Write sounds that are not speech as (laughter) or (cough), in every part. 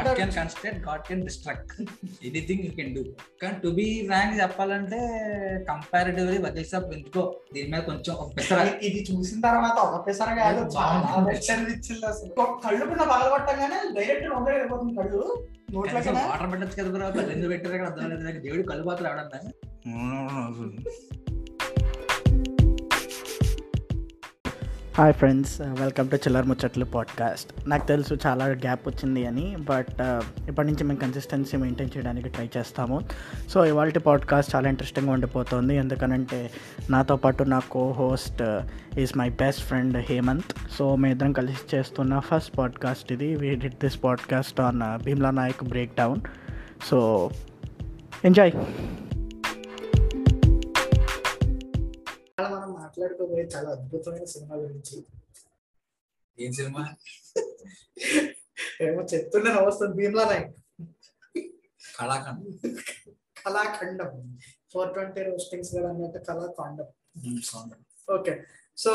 God can construct god can destruct anything you can do కానీ to be frank చెప్పాలంటే comparatively Vakeel Saab ఎందుకో దీని మీద కొంచెం ఒక పెసర ఇది- చూసిన తర్వాత ఒకటేసారి కాదు చాలా బాగుంది. అనిపించింది అసలు. ఒక కళ్ళు కూడా బాగా పట్టగానే డైరెక్ట్ వెళ్ళిపోతుంది కళ్ళు. వాటర్ పెట్టచ్చు కదా రెండు పెట్టారు అర్థం లేదు దేవుడు కళ్ళు పాత్ర ఎవడన్నా? Hi friends welcome to Chillar Muchatlu podcast నాకు తెలుసు చాలా గ్యాప్ వచ్చింది అని బట్ uh, ఇప్పటి నుంచి మేము కన్సిస్టెన్సీ మెయింటైన్ చేయడానికి ట్రై చేస్తాము. సో ఇవాళ పాడ్కాస్ట్ చాలా ఇంట్రెస్టింగ్గా ఉండిపోతుంది. ఎందుకనంటే నాతో పాటు నా co host is my best friend Hemanth so మేము ఇద్దరం కలిసి చేస్తున్న ఫస్ట్ పాడ్కాస్ట్ ఇది. We did this podcast on Bheemla Nayak break down so enjoy మాట్లాడుకోబోయే చాలా అద్భుతమైన సినిమా గురించి. ఏం సినిమా? ఏమో చెప్తుండే నవ్వుతుంది భీమ్లా నాయక్ కళాఖండ్. కళాఖండం. ఫోర్ ట్వంటీ రోస్టింగ్స్ కూడా అన్నట్టు కళాఖండం. ఓకే. సో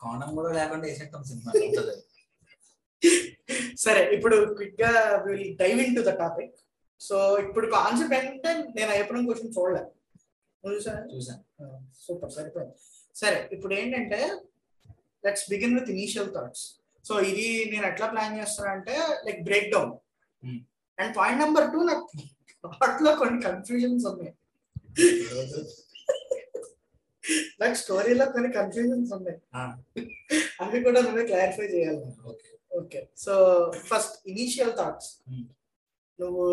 కాండం కూడా లేకుండా వేసేస్తాం సినిమా. సరే ఇప్పుడు క్విక్గా will dive in to the topic so ఇప్పుడు కాన్సెప్ట్ ఏంటంటే నేను అయ్యప్పడం క్వశ్చన్ చూడలే. నువ్వు చూసావా? చూసాను. సూపర్ సరిపోయింది. సరే ఇప్పుడు ఏంటంటే let's begin with initial thoughts so ఇది నేను ఎట్లా ప్లాన్ చేస్తాను అంటే like break down. And point number two నాకు plot లో కొన్ని కన్ఫ్యూజన్స్ ఉన్నాయి. నాకు స్టోరీలో కొన్ని కన్ఫ్యూజన్స్ ఉన్నాయి. అవి కూడా నువ్వే క్లారిఫై చేయాలి. Okay so first initial thoughts. నువ్వు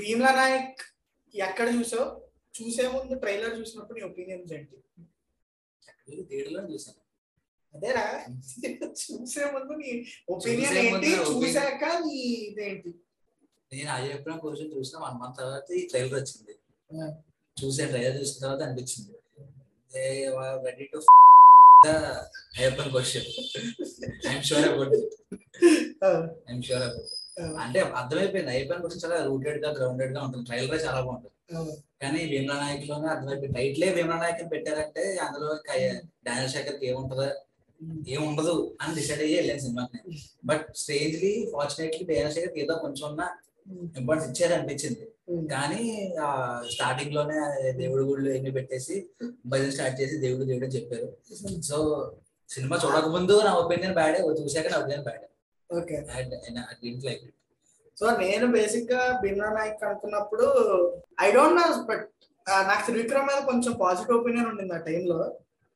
భీమ్లా నాయక్ ఎక్కడ చూసావు? చూసే ముందు ట్రైలర్ చూసినప్పుడు నీ ఒపీనియన్స్ ఏంటి? థియేటర్లో చూసాను అదేరా? చూసే ముందు నీ ఒపీనియన్ ఏంటి? చూసాక నీ ఇదేంటి? నేను అయ్యప్పన క్వశ్చన్ చూసిన వన్ మంత్ తర్వాత ఈ ట్రైలర్ వచ్చింది. చూసే ట్రైలర్ చూసిన తర్వాత అనిపించింది. Ready to Ayyappan question I'm sure about I'm sure about అంటే అర్థమైపోయింది. అయ్యప్పన్ క్వశ్చన్ చాలా రూటెడ్గా గ్రౌండెడ్గా ఉంటుంది. ట్రైలర్ చాలా బాగుంటుంది. కానీ భీమ్లా నాయక్లోనే అర్థమైపోయింది టైట్లే భీమ్లా నాయక్ పెట్టారంటే అందులో డానియల్ శేఖర్కి ఏముంటదో? ఏముండదు అని డిసైడ్ అయ్యి వెళ్ళాను సినిమాకి. But strangely fortunately Daniel Shekhar ఏదో కొంచెం ఉన్న ఇంపార్టెన్స్ ఇచ్చారు అనిపించింది. కానీ ఆ స్టార్టింగ్లోనే దేవుడి గుళ్ళు ఎన్ని పెట్టేసి భజన స్టార్ట్ చేసి దేవుడు దేవుడు చెప్పారు. సో సినిమా చూడక ముందు నా ఒపీనియన్ బ్యాడే చూసాక నా ఒపీనియన్ బ్యాడే. ఓకే. డింట్ లైక్ సో నేను బేసిక్గా భీమ్లా నాయక్ అనుకున్నప్పుడు ఐ డోంట్ నో బట్ నాకు త్రివిక్రమ్ మీద కొంచెం పాజిటివ్ ఒపీనియన్ ఉండింది ఆ టైంలో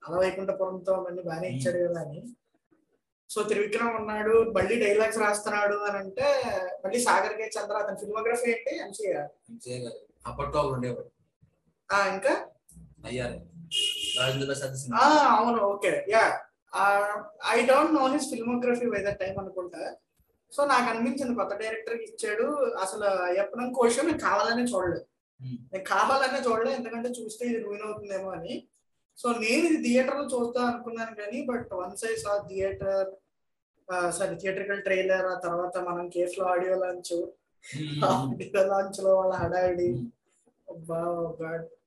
అలా వైకుంఠపురంతో అవన్నీ బాగానే ఇచ్చాడు కదా అని. సో త్రివిక్రమ్ ఉన్నాడు మళ్ళీ డైలాగ్స్ రాస్తున్నాడు అని అంటే మళ్ళీ సాగర్ కే చంద్ర అతని ఫిల్మోగ్రఫీ ఏంటి? ఎంసీఆర్ అప్పట్లో ఉండేవాడు. ఇంకా? అయ్యారు. రాజేంద్ర ప్రసాద్ అవును okay yeah. I don't know his filmography by that time అనుకుంటా. సో నాకు అనిపించింది కొత్త డైరెక్టర్ ఇచ్చాడు. అసలు కోశం నేను కావాలనే చూడలేదు. నేను కావాలనే చూడలేదు ఎందుకంటే చూస్తే ఇది రూయిన్ అవుతుందేమో అని. సో నేను ఇది థియేటర్లో చూస్తా అనుకున్నాను కానీ but once I saw theatre sorry theatrical trailer ఆ తర్వాత మనం కేఫ్లో ఆడియో లాంచ్ ఆడియో లాంచ్లో వాళ్ళ హడావిడి. అబ్బా.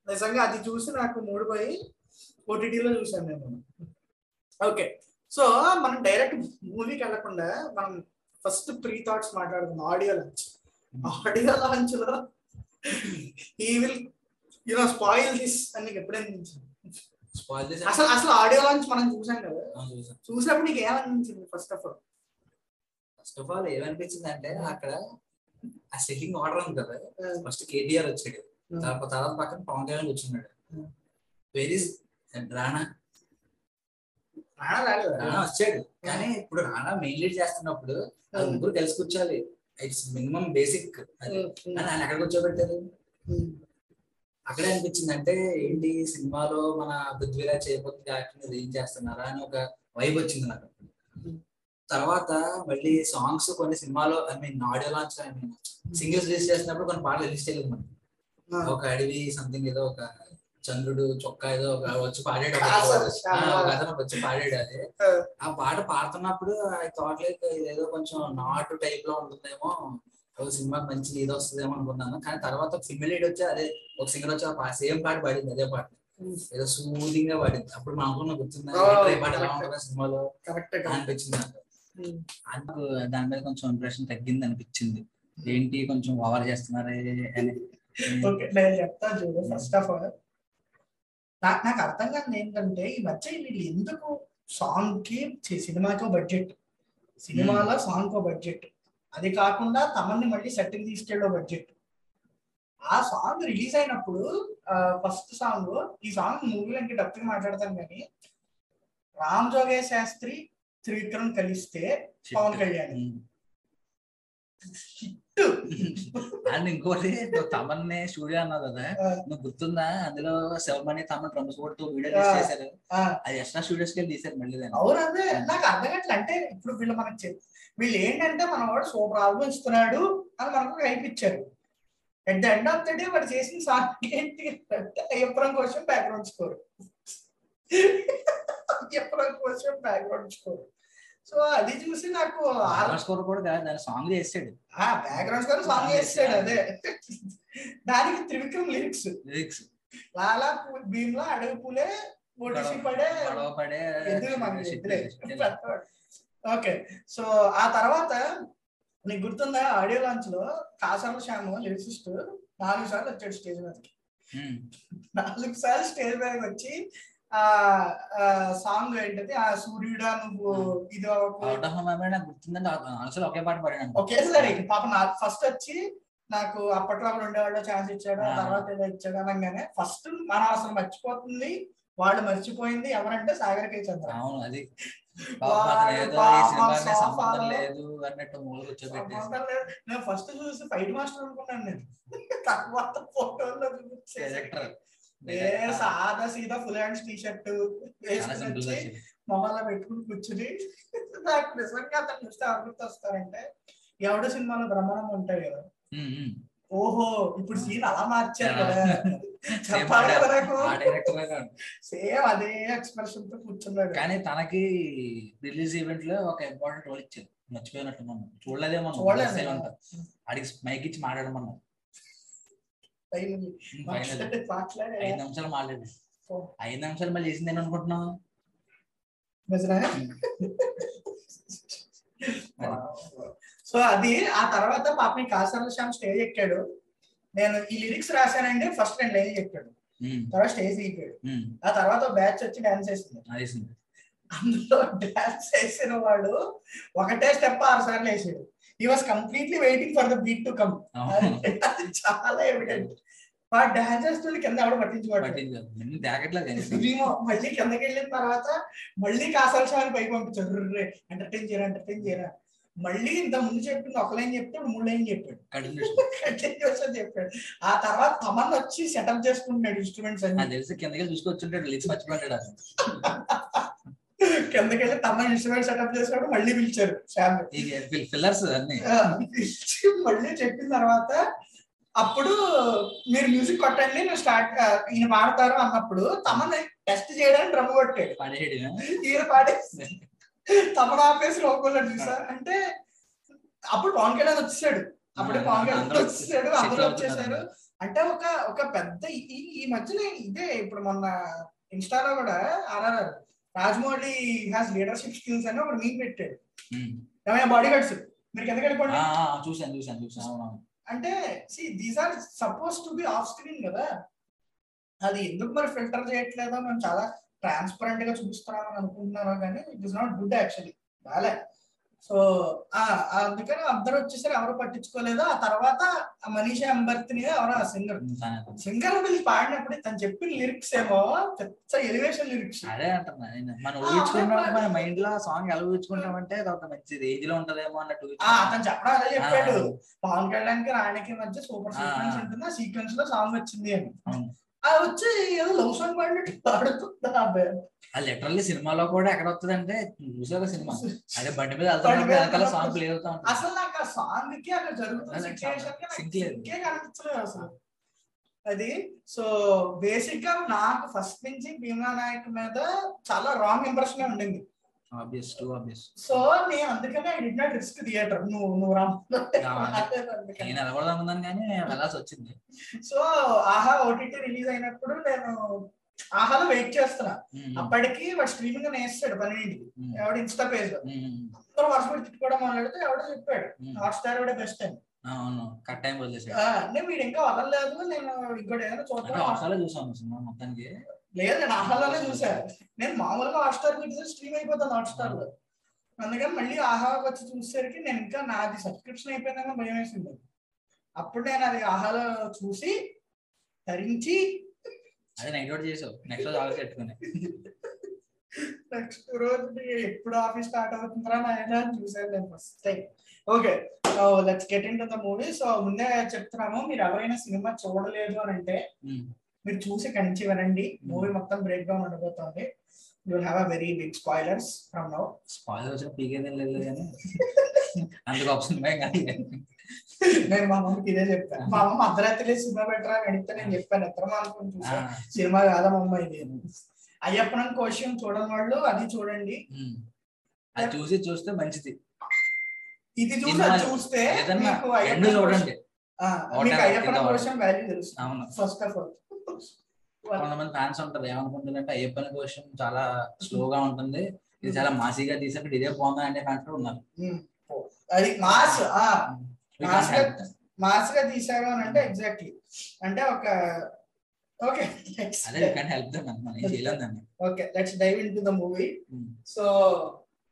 నిజంగా అది చూసి నాకు మూడు పోయి ఓటీటీలో చూసాను నేను. ఓకే. సో మనం డైరెక్ట్ మూవీకి వెళ్ళకుండా మనం ఫస్ట్ ప్రీ థాట్స్ మాట్లాడుకుందాం. ఆడియో లాంచ్ ఆడియో లాంచ్లో ఈ విల్ యునో స్పాయిల్ దిస్ అని నీకు ఎప్పుడైనా అనిపించింది? స్పాయిల్ చేసి అసలు అసలు ఆడియో లాంచ్ మనం చూసాం కదా. చూసినప్పుడు నీకు ఏమనిపించింది first of all first of all ఏమనిపించింది అంటే అక్కడ ఆ సెట్టింగ్ ఆర్డర్ ఉంది కదా. ఫస్ట్ కేటీఆర్ వచ్చాడు. తర్వాత తర్వాత పక్కన పవన్ కళ్యాణ్ కూర్చున్నాడు. వెరీ రాణా రానా రాలేదు రాణా వచ్చాడు. కానీ ఇప్పుడు రాణా మెయిన్ లీడ్ చేస్తున్నప్పుడు ముగ్గురు కలిసి కూర్చోాలి ఇట్స్ మినిమం బేసిక్ అది. కానీ ఆయన ఎక్కడ కూర్చోబెట్టారు? అక్కడే అనిపించింది అంటే ఏంటి సినిమాలో మన పృథ్వీరాజ్ చేయబోతుంది యాక్టింగ్ ఏం చేస్తున్నారా అని ఒక వైబ్ వచ్చింది నాకు. తర్వాత మళ్ళీ సాంగ్స్ కొన్ని సినిమాలో I mean audio launch I mean singles release చేసినప్పుడు కొన్ని పాటలు రిలీజ్ చేయలేదు మనం. ఒక అడవి సంథింగ్ ఏదో ఒక చంద్రుడు చొక్కా ఏదో వచ్చి పాడాడు ఒక అతను వచ్చి పాడాడు అది. ఆ. పాట పాడుతున్నప్పుడు థాట్ లైక్ ఇదేదో కొంచెం నాటు టైప్లో ఉంటుందేమో ఒక సినిమాకి మంచి ఇది వస్తుందేమో అనుకున్నాను. కానీ తర్వాత ఫిమిలీడ్ వచ్చి అదే ఒక సింగర్ వచ్చి ఆ సేమ్ పాట పాడింది అదే పాట. ఏదో సూదింగ్గా పాడింది. అప్పుడు మనం అనుకున్న గుర్తుందా ఏంట్రా ఈ పాట ఎలా correct. ఉంటుందా సినిమాలో? కరెక్ట్ అనిపించింది నాకు. అందుకు దాని మీద కొంచెం ఇంప్రెషన్ తగ్గింది అనిపించింది. ఏంటి కొంచెం ఓవర్ చేస్తున్నారే అని. ఓకే నేను చెప్తా చూడు. ఫస్ట్ ఆఫ్ ఆల్ నాకు నాకు అర్థం కాదు ఏంటంటే ఈ మధ్య వీళ్ళు ఎందుకు సాంగ్కి సినిమాకో బడ్జెట్ సినిమాలో సాంగ్ కో బడ్జెట్ అది కాకుండా తమన్ని మళ్ళీ సెట్టింగ్ తీసుకెళ్ళో బడ్జెట్ ఆ సాంగ్ రిలీజ్ అయినప్పుడు ఫస్ట్ సాంగ్ ఈ సాంగ్ మూవీలో ఇంకా డబ్బుకి మాట్లాడతాను కానీ రామ్ జోగే శాస్త్రి త్రివిక్రమ్ కలిస్తే పవన్ కళ్యాణ్. హిట్ (laughs) అండ్ ఇంకోటి తమన్నే స్టూడియో అన్నావు కదా. నువ్వు గుర్తుందా? అందులో శివమణి తమన్ డ్రమ్స్ కొడుతూ వీడియో. చేశారు. అది ఎక్స్ట్రా స్టూడియోస్కి తీశారు మళ్ళీ. అవును అదే. నాకు అర్థం కావట్లే. అంటే ఇప్పుడు వీళ్ళు మనకు వీళ్ళు ఏంటంటే మన వాడు సూపర్ ఆల్బమ్ ఇస్తున్నాడు అని మనకు ఇచ్చారు at the end of the day వాడు చేసిన సాంగ్ ఏంటి అయ్యప్పరం కోసం బ్యాక్గ్రౌండ్ స్కోర్ అయ్యప్పరం కోసం బ్యాక్గ్రౌండ్ స్కోర్ సో అది చూసి నాకు బ్యాక్గ్రౌండ్ స్కోర్ కూడా దాని సాంగ్ చేసాడు ఆ బ్యాక్గ్రౌండ్ స్కోర్ సాంగ్ చేస్తాడు అదే. దానికి త్రివిక్రమ్ లిరిక్స్. లిరిక్స్. లాలా భీమ్లా అడవి పూలే ఒడిసి పడే పడే. ఓకే. సో ఆ తర్వాత నీకు గుర్తుందా ఆడియో లాంచ్లో కాసర్ల శ్యామ్ లిరిసిస్ట్ నాలుగు సార్లు వచ్చాడు స్టేజ్ మీదకి. నాలుగు సార్లు స్టేజ్ మీదకి వచ్చి ఆ సాంగ్ ఏంటది? ఆ సూర్యుడా నువ్వు ఇది నాకు గుర్తుందంటే అసలు ఒకే పాట పాడాను ఒకేసారి పాప నాకు ఫస్ట్ వచ్చి నాకు అప్పట్లో అక్కడ ఉండేవాళ్ళు ఛాన్స్ ఇచ్చాడు. తర్వాత ఏదో ఇచ్చాడు అనగానే ఫస్ట్ మనం అసలు మర్చిపోతుంది వాళ్ళు మర్చిపోయింది ఎవరంటే సాగర్ కే చంద్ర. అవును అది. (laughs) నేను ఫస్ట్ చూసి ఫైట్ మాస్టర్ అనుకున్నాను నేను. (laughs) తర్వాత ఫోటోలో చూసి సాదా సీదా ఫుల్ హ్యాండ్స్ టీ షర్ట్ వేసుకుని పెట్టుకుని కూర్చుని (laughs) నాకు నిజంగా అతను చూస్తే ఎవరు గుర్తొస్తారంటే ఎవడో సినిమాలో బ్రహ్మానందం ఉంటాయి కదా. ఓహో ఇప్పుడు సీన్ అలా మార్చారు కదా. (laughs) చెప్పాలి. సేమ్ అదే ఎక్స్ప్రెషన్తో కూర్చున్నాడు. కానీ తనకి రిలీజ్ ఈవెంట్లో ఒక ఇంపార్టెంట్ రోల్ ఇచ్చారు. మర్చిపోయినట్టు మనం చూడలేదేమో చూడలేదు. అడిగి మైక్ ఇచ్చి మాట్లాడమన్నాం (laughs) ఐదు నిమిషాలు మాట్లాడి. ఐదు నిమిషాలు మళ్ళీ చేసింది నేను అనుకుంటున్నావు? (laughs) సో అది ఆ తర్వాత పాపని కాసర్ల శ్యామ్ స్టేజ్ ఎక్కాడు. నేను ఈ లిరిక్స్ రాశానండి ఫస్ట్ రెండు లైన్ చెప్పాడు. తర్వాత స్టేజ్ ఉమ్, ఆ తర్వాత బ్యాచ్ వచ్చి డాన్స్ వేసింది. అందులో డాన్స్ వేసిన వాడు ఒకటే స్టెప్ ఆరు సార్లు వేసాడు. ఈ was completely waiting for the beat to come చాలా ఎవిడెంట్ వాడు డాన్స్ చేస్తుంది కింద ఎవడు పట్టించుకోవట్లేదు. మళ్ళీ కిందకి వెళ్ళిన తర్వాత మళ్ళీ కాసాల్సిన పైకి పంపించారు. ఎంటర్టైన్ చేయరా ఎంటర్టైన్ చేయరా? మళ్ళీ ఇంత ముందు చెప్పింది ఒక లైన్ చెప్తే ఇప్పుడు మూడు లైన్ చెప్పాడు. కంటిన్యూషన్ చెప్పాడు. ఆ తర్వాత తమన్ వచ్చి సెటప్ చేసుకుంటున్నాడు ఇన్స్ట్రుమెంట్స్ అన్ని. తెలిసి కిందకి చూసుకొచ్చుంటాడు లిరిక్స్ మర్చిపోయాడు. (laughs) కిందకి వెళ్ళి తమన్ ఇన్స్ట్రుమెంట్ సెటప్ చేసినప్పుడు మళ్ళీ పిలిచారు ఫిల్లర్స్ అన్ని. పిలిచి మళ్ళీ చెప్పిన తర్వాత అప్పుడు మీరు మ్యూజిక్ కొట్టండి నేను స్టార్ట్ ఈయన పాడతారు అన్నప్పుడు తమన్ టెస్ట్ చేయడానికి డ్రమ్ కొట్టాడు. ఈయన పాడేసి తమను ఆపేసి లోపల చూసా. అంటే అప్పుడు పవన్ కళ్యాణ్ వచ్చేసాడు. అప్పుడే పవన్ కళ్యాణ్ వచ్చేసాడు అందరూ వచ్చేసారు. అంటే ఒక ఒక పెద్ద ఈ ఈ మధ్యన ఇదే ఇప్పుడు మొన్న ఇన్స్టాలో కూడా RRR Rajamouli has leadership skills అని ఒకటి మీన్ పెట్టాడు. ఏమైనా బాడీ గార్డ్స్ మీరు కిందకి వెళ్ళిపోండి. చూశాను చూశాను అవునవును అంటే see these are suppose to be off screen కదా. అది ఎందుకు మరి ఫిల్టర్ చేయట్లేదో మేము చాలా ట్రాన్స్పరెంట్గా చూపిస్తున్నామని అనుకుంటున్నాను కానీ it is not good actually బాలే. సో అందుకని అందరూ వచ్చేసరి ఎవరు పట్టించుకోలేదు ఆ తర్వాత మనీషా అంబర్తిని ఎవరో ఆ సింగర్. సింగర్ పిలిచి పాడినప్పుడు తను చెప్పిన లిరిక్స్ ఏమో పెద్ద ఎలివేషన్ లిరిక్స్ అదే అంటున్నా నేను. మనం మైండ్లో సాంగ్ ఎలా ఊహించుకుంటాం అంటే అది ఒక మంచి రేంజ్లో ఉంటదేమో అన్నట్టు ఆ అతను చెప్పడం అదే చెప్పాడు. పవన్ కళ్యాణ్కి రాణికి మధ్య సూపర్. సీక్వెన్స్ ఉంటుంది ఆ సీక్వెన్స్లో సాంగ్ వచ్చింది అని. ఆ వచ్చి ఏదో లవ్ సాంగ్ పాడినట్టు పాడుతుంది ఆ. అది లిటరల్లీ సినిమాలో కూడా ఎక్కడ వస్తుంది అంటే చూసాక సినిమా. అదే బండి మీద వెళ్తున్నప్పుడు సాంగ్ ప్లే అవుతా అసలు నాకు ఆ సాంగ్కి అక్కడ ఏ కనిపించలేదు అసలు. అది సో బేసిక్గా నాకు ఫస్ట్ నుంచి భీమా నాయక్ మీద చాలా రాంగ్ ఇంప్రెషన్ ఉండింది. ఆబ్వియస్ టూ ఆబ్వియస్ సో నేను అందుకనే I did not risk theatre. నువ్వు నువ్వు (laughs) అందుకని. నేను వెళ్ళకూడదు అనుకున్నాను కానీ వెళ్ళాల్సి వచ్చింది. సో ఆహా ఓటీటీ రిలీజ్ అయినప్పుడు నేను ఆహాలో వెయిట్ చేస్తున్నా. అప్పటికి వాడు స్ట్రీమింగ్ అని వేస్తాడు పన్నెండింటికి ఎవడు ఇన్స్టా పేజ్లో అందరూ వర్ష తిట్టుకోవడం మొదలెడితే ఎవడో చెప్పాడు. ఉమ్. హాట్ స్టార్ కూడా బెస్ట్ అని. అవును. కట్ టైం వదిలేసాడు. అంటే వీడు ఇంకా వదలలేదు. నేను ఇంకోటి ఏదైనా చూద్దాం. హాస్టల్లో చూసాను సినిమా మొత్తానికి. లేదు నేను ఆహాలోనే చూసా. నేను మామూలుగా హాట్ స్టార్ పెట్టి స్ట్రీమ్ అయిపోతాను హాట్ స్టార్లో. అందుకని మళ్ళీ ఆహాకి వచ్చి చూసేసరికి నేను ఇంకా నాది సబ్స్క్రిప్షన్ అయిపోయిందని భయం వేసింది. అప్పుడు నేను అది ఆహాలో చూసి ధరించి అదే నైట్ అవుట్ చేసావు. నెక్స్ట్ రోజు ఆలోచి పెట్టుకుని. నెక్స్ట్ రోజు ఎప్పుడు ఆఫీస్ స్టార్ట్ అవుతుందా నాయన చూసాను నేను first time okay let's get into the movie so ముందే చెప్తున్నాము మీరు ఎవరైనా సినిమా చూడలేదు అని అంటే మీరు చూసి కంచి వినండి మూవీ మొత్తం బ్రేక్ డౌన్ ఉండబోతోంది. You will have a very big spoilers from now spoiler వచ్చిన పీకేదేం లేదు కానీ (laughs) అందుకు ఆప్షన్ నేను మా మమ్మీకి ఇదే చెప్పాను మా అమ్మ అర్ధరాత్రి సినిమా పెట్టరా అని అడిగితే నేను చెప్పాను. ఎత్తరం అనుకుని సినిమా కాదా మా అమ్మ ఇది అయ్యప్పనం కోశం చూడని వాళ్ళు అది చూడండి. అది చూసి చూస్తే మంచిది. ఇది చూసి చూస్తే మీకు అయ్యప్పనం కోశం వాల్యూ తెలుసు ఫస్ట్ ఆఫ్ ఆల్ కొంతమంది ఫ్యాన్స్ ఉంటారు. ఏమనుకుంటుందంటే అయ్యప్పని కోసం చాలా స్లోగా ఉంటుంది. ఇది చాలా మాసీగా తీసినప్పుడు ఇదే బాగుంది అంటే ఫ్యాన్స్ కూడా ఉన్నారు. అది మాస్ మాస్గా తీసారు అని అంటే ఎగ్జాక్ట్లీ అంటే ఒక ఓకే అదే యూ క్యాన్ హెల్ప్ దమ్ మనం ఏం చేయలేం దాన్ని. Okay let's dive into the movie so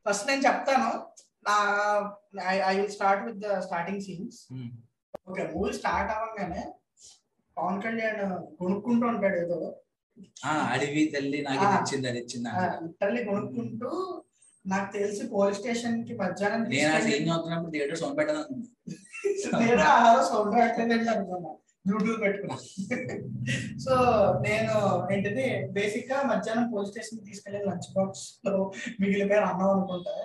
first నేను చెప్తాను. నా I will start with the starting scenes okay movie start అవ్వగానే పవన్ కళ్యాణ్ కొనుక్కుంటూ ఉంటాడు ఏదో. ఆ, అడవి తల్లి నాకు ఇది ఇచ్చింది అది ఇచ్చింది అంటారు. లిటరల్లీ కొనుక్కుంటూ నాకు తెలిసి పోలీస్ స్టేషన్కి మధ్యాహ్నం నేను ఆ సీన్ చూస్తున్నప్పుడు థియేటర్ సౌండ్ పెట్టదని నేను సౌండ్ రావట్లేదండి అనుకున్నా. బ్లూటూత్ పెట్టుకున్నా. సో నేను ఏంటిది బేసిక్గా మధ్యాహ్నం పోలీస్ స్టేషన్ తీసుకెళ్ళి లంచ్ బాక్స్లో మిగిలిపోయిన అన్నం అనుకుంటా.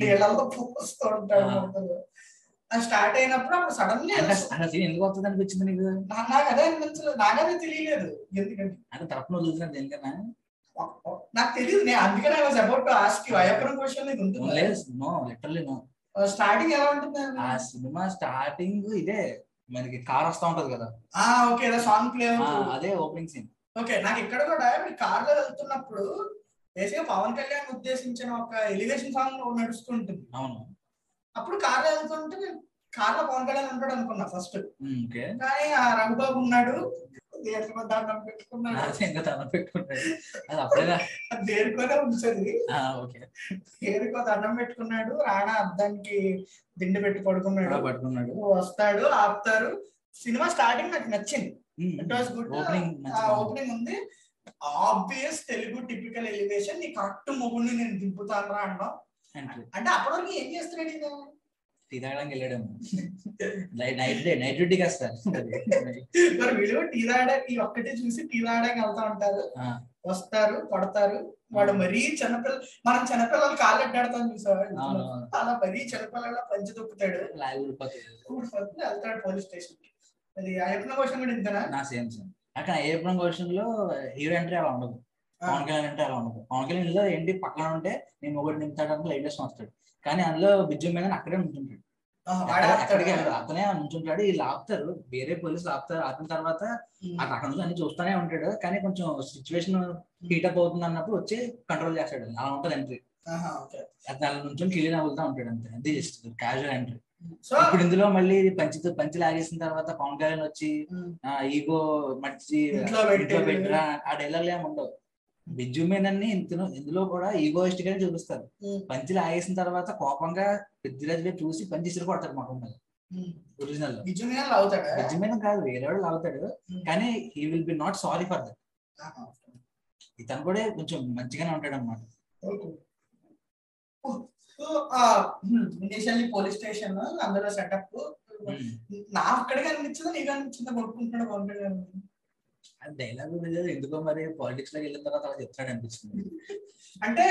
నీళ్ళల్లో పోస్తూ ఉంటాడు. అది స్టార్ట్ అయినప్పుడు అప్పుడు సడన్లీ అసలు సీన్ ఎందుకు వస్తుంది అనిపించింది నీకు? నాకు అదే అనిపించలేదు నాకదే తెలియలేదు. ఎందుకంటే అంటే తరపున వదులుతున్నది దేనికన్నా నాకు తెలియదు నేను అందుకనే వాజ్ అబౌట్ ఆస్క్ అయ్యప్పరం క్వశ్చన్ ఇది ఉంటుంది. లేదు. నో లిటరల్లీ నో స్టార్టింగ్ ఎలా ఉంటుంది? ఆ సినిమా స్టార్టింగ్ ఇదే. మనకి కార్ వస్తా ఉంటది కదా. ఆ ఓకే. ఏదో సాంగ్ ప్లే అదే ఓపెనింగ్ సీన్ ఓకే. నాకు ఇక్కడ కూడా మీరు కార్లో వెళ్తున్నప్పుడు బేసిక్ పవన్ కళ్యాణ్ ఉద్దేశించిన ఒక ఎలివేషన్ సాంగ్ నడుస్తుంటుంది అవును. అప్పుడు కార్లో వెళ్తుంటే నేను కార్లో పవన్ కళ్యాణ్ ఉంటాడు అనుకున్నా ఫస్ట్ కానీ ఆ రఘుబాబు ఉన్నాడు. దండం పెట్టుకున్నాడు దేనికోనే ఉంచది. దేనికో దండం పెట్టుకున్నాడు. రాణా అద్దానికి దిండి పెట్టి పడుకున్నాడు. పట్టుకున్నాడు వస్తాడు ఆపుతారు. సినిమా స్టార్టింగ్ నాకు నచ్చింది. It was good opening opening ఉంది. ఆబ్వియస్ తెలుగు టిపికల్ ఎలివేషన్ నీ కరెక్ట్ మొగుడిని నేను దింపుతాను రా అన్నాం అంటే అప్పటి వరకు ఏం చేస్తున్నాడు? టీ తాగడానికి వెళ్ళాడేమో నైట్ డే నైట్ డ్యూటీకి వస్తారు. మరి వీడు టీ తాగడానికి ఒక్కటే చూసి టీ తాగడానికి వెళ్తా ఉంటారు. వస్తారు కొడతారు వాడు మరీ చిన్నపిల్ల మనం చిన్నపిల్లలు కాళ్ళు ఎట్టాడతాం చూసావా? అవును. అలా మరీ చిన్నపిల్లల పంచి ఊడిపోతుంది, వెళ్తాడు పోలీస్ స్టేషన్కి అది అయ్యప్పన క్వశ్చన్ కూడా ఇంతనా? నా సేమ్ సేమ్ అక్కడ ఏప్రిల్ క్వశ్చన్లో హీరో ఎంట్రీ అలా ఉండదు. పవన్ కళ్యాణ్ అంటే అలా ఉండదు. పవన్ కళ్యాణ్లో ఏంటి? పక్కన ఉంటే నేను ఒకటి నింపుతాడు లైట్ వేసుకొని వస్తాడు కానీ అందులో బిజ్జు మీద అక్కడే ఉంటుంటాడు. వెళ్ళడు అతనే నుంచుంటాడు. వీళ్ళు ఆపుతారు. వేరే పోలీసులు ఆపుతారు. ఆపిన తర్వాత. అక్కడ అక్కడ నుంచి అన్ని చూస్తానే ఉంటాడు. కానీ కొంచెం సిచ్యువేషన్ హీటప్ అవుతుంది అన్నప్పుడు వచ్చి కంట్రోల్ చేస్తాడు. అలా ఉంటది ఎంట్రీ. దాని నుంచి క్లీన్ అవుతా ఉంటాడు అంతే. అంతే జస్ట్ క్యాజువల్ ఎంట్రీ సో ఇప్పుడు ఇందులో మళ్ళీ పంచి పంచి లాగేసిన తర్వాత పవన్ కళ్యాణ్ వచ్చి ఈగో మర్చి ఇంట్లో పెట్టిరా? ఆ డైలాగ్ ఏమి ఉండవు. బిజ్జు మీదన్ని ఇందులో ఇందులో కూడా ఈగోయిస్ట్ గానే చూపిస్తారు. ఉమ్, పంచి లాగేసిన తర్వాత కోపంగా పెద్దరాజు గారు చూసి పంచి ఇసురు కొడతారు మొహం మీద. ఒరిజినల్లో బిజు మీద అవుతాడా బిజ్జు మీద కాదు వేరే వాడు లాగుతాడు. ఉమ్. కానీ he will be not sorry for that ఇతను కూడా కొంచెం మంచిగానే ఉంటాడు ఇనిషియల్లీ పోలీస్ స్టేషన్ అందులో సెటప్. నా ఒక్కడికి అనిపించింది నీకు అనిపించింది కొనుక్కుంటున్నాడు డైలాగ్ ఎందుకో మరి పాలిటిక్స్లోకి వెళ్ళిన తర్వాత అలా చెప్తాడు అనిపిస్తుంది. అంటే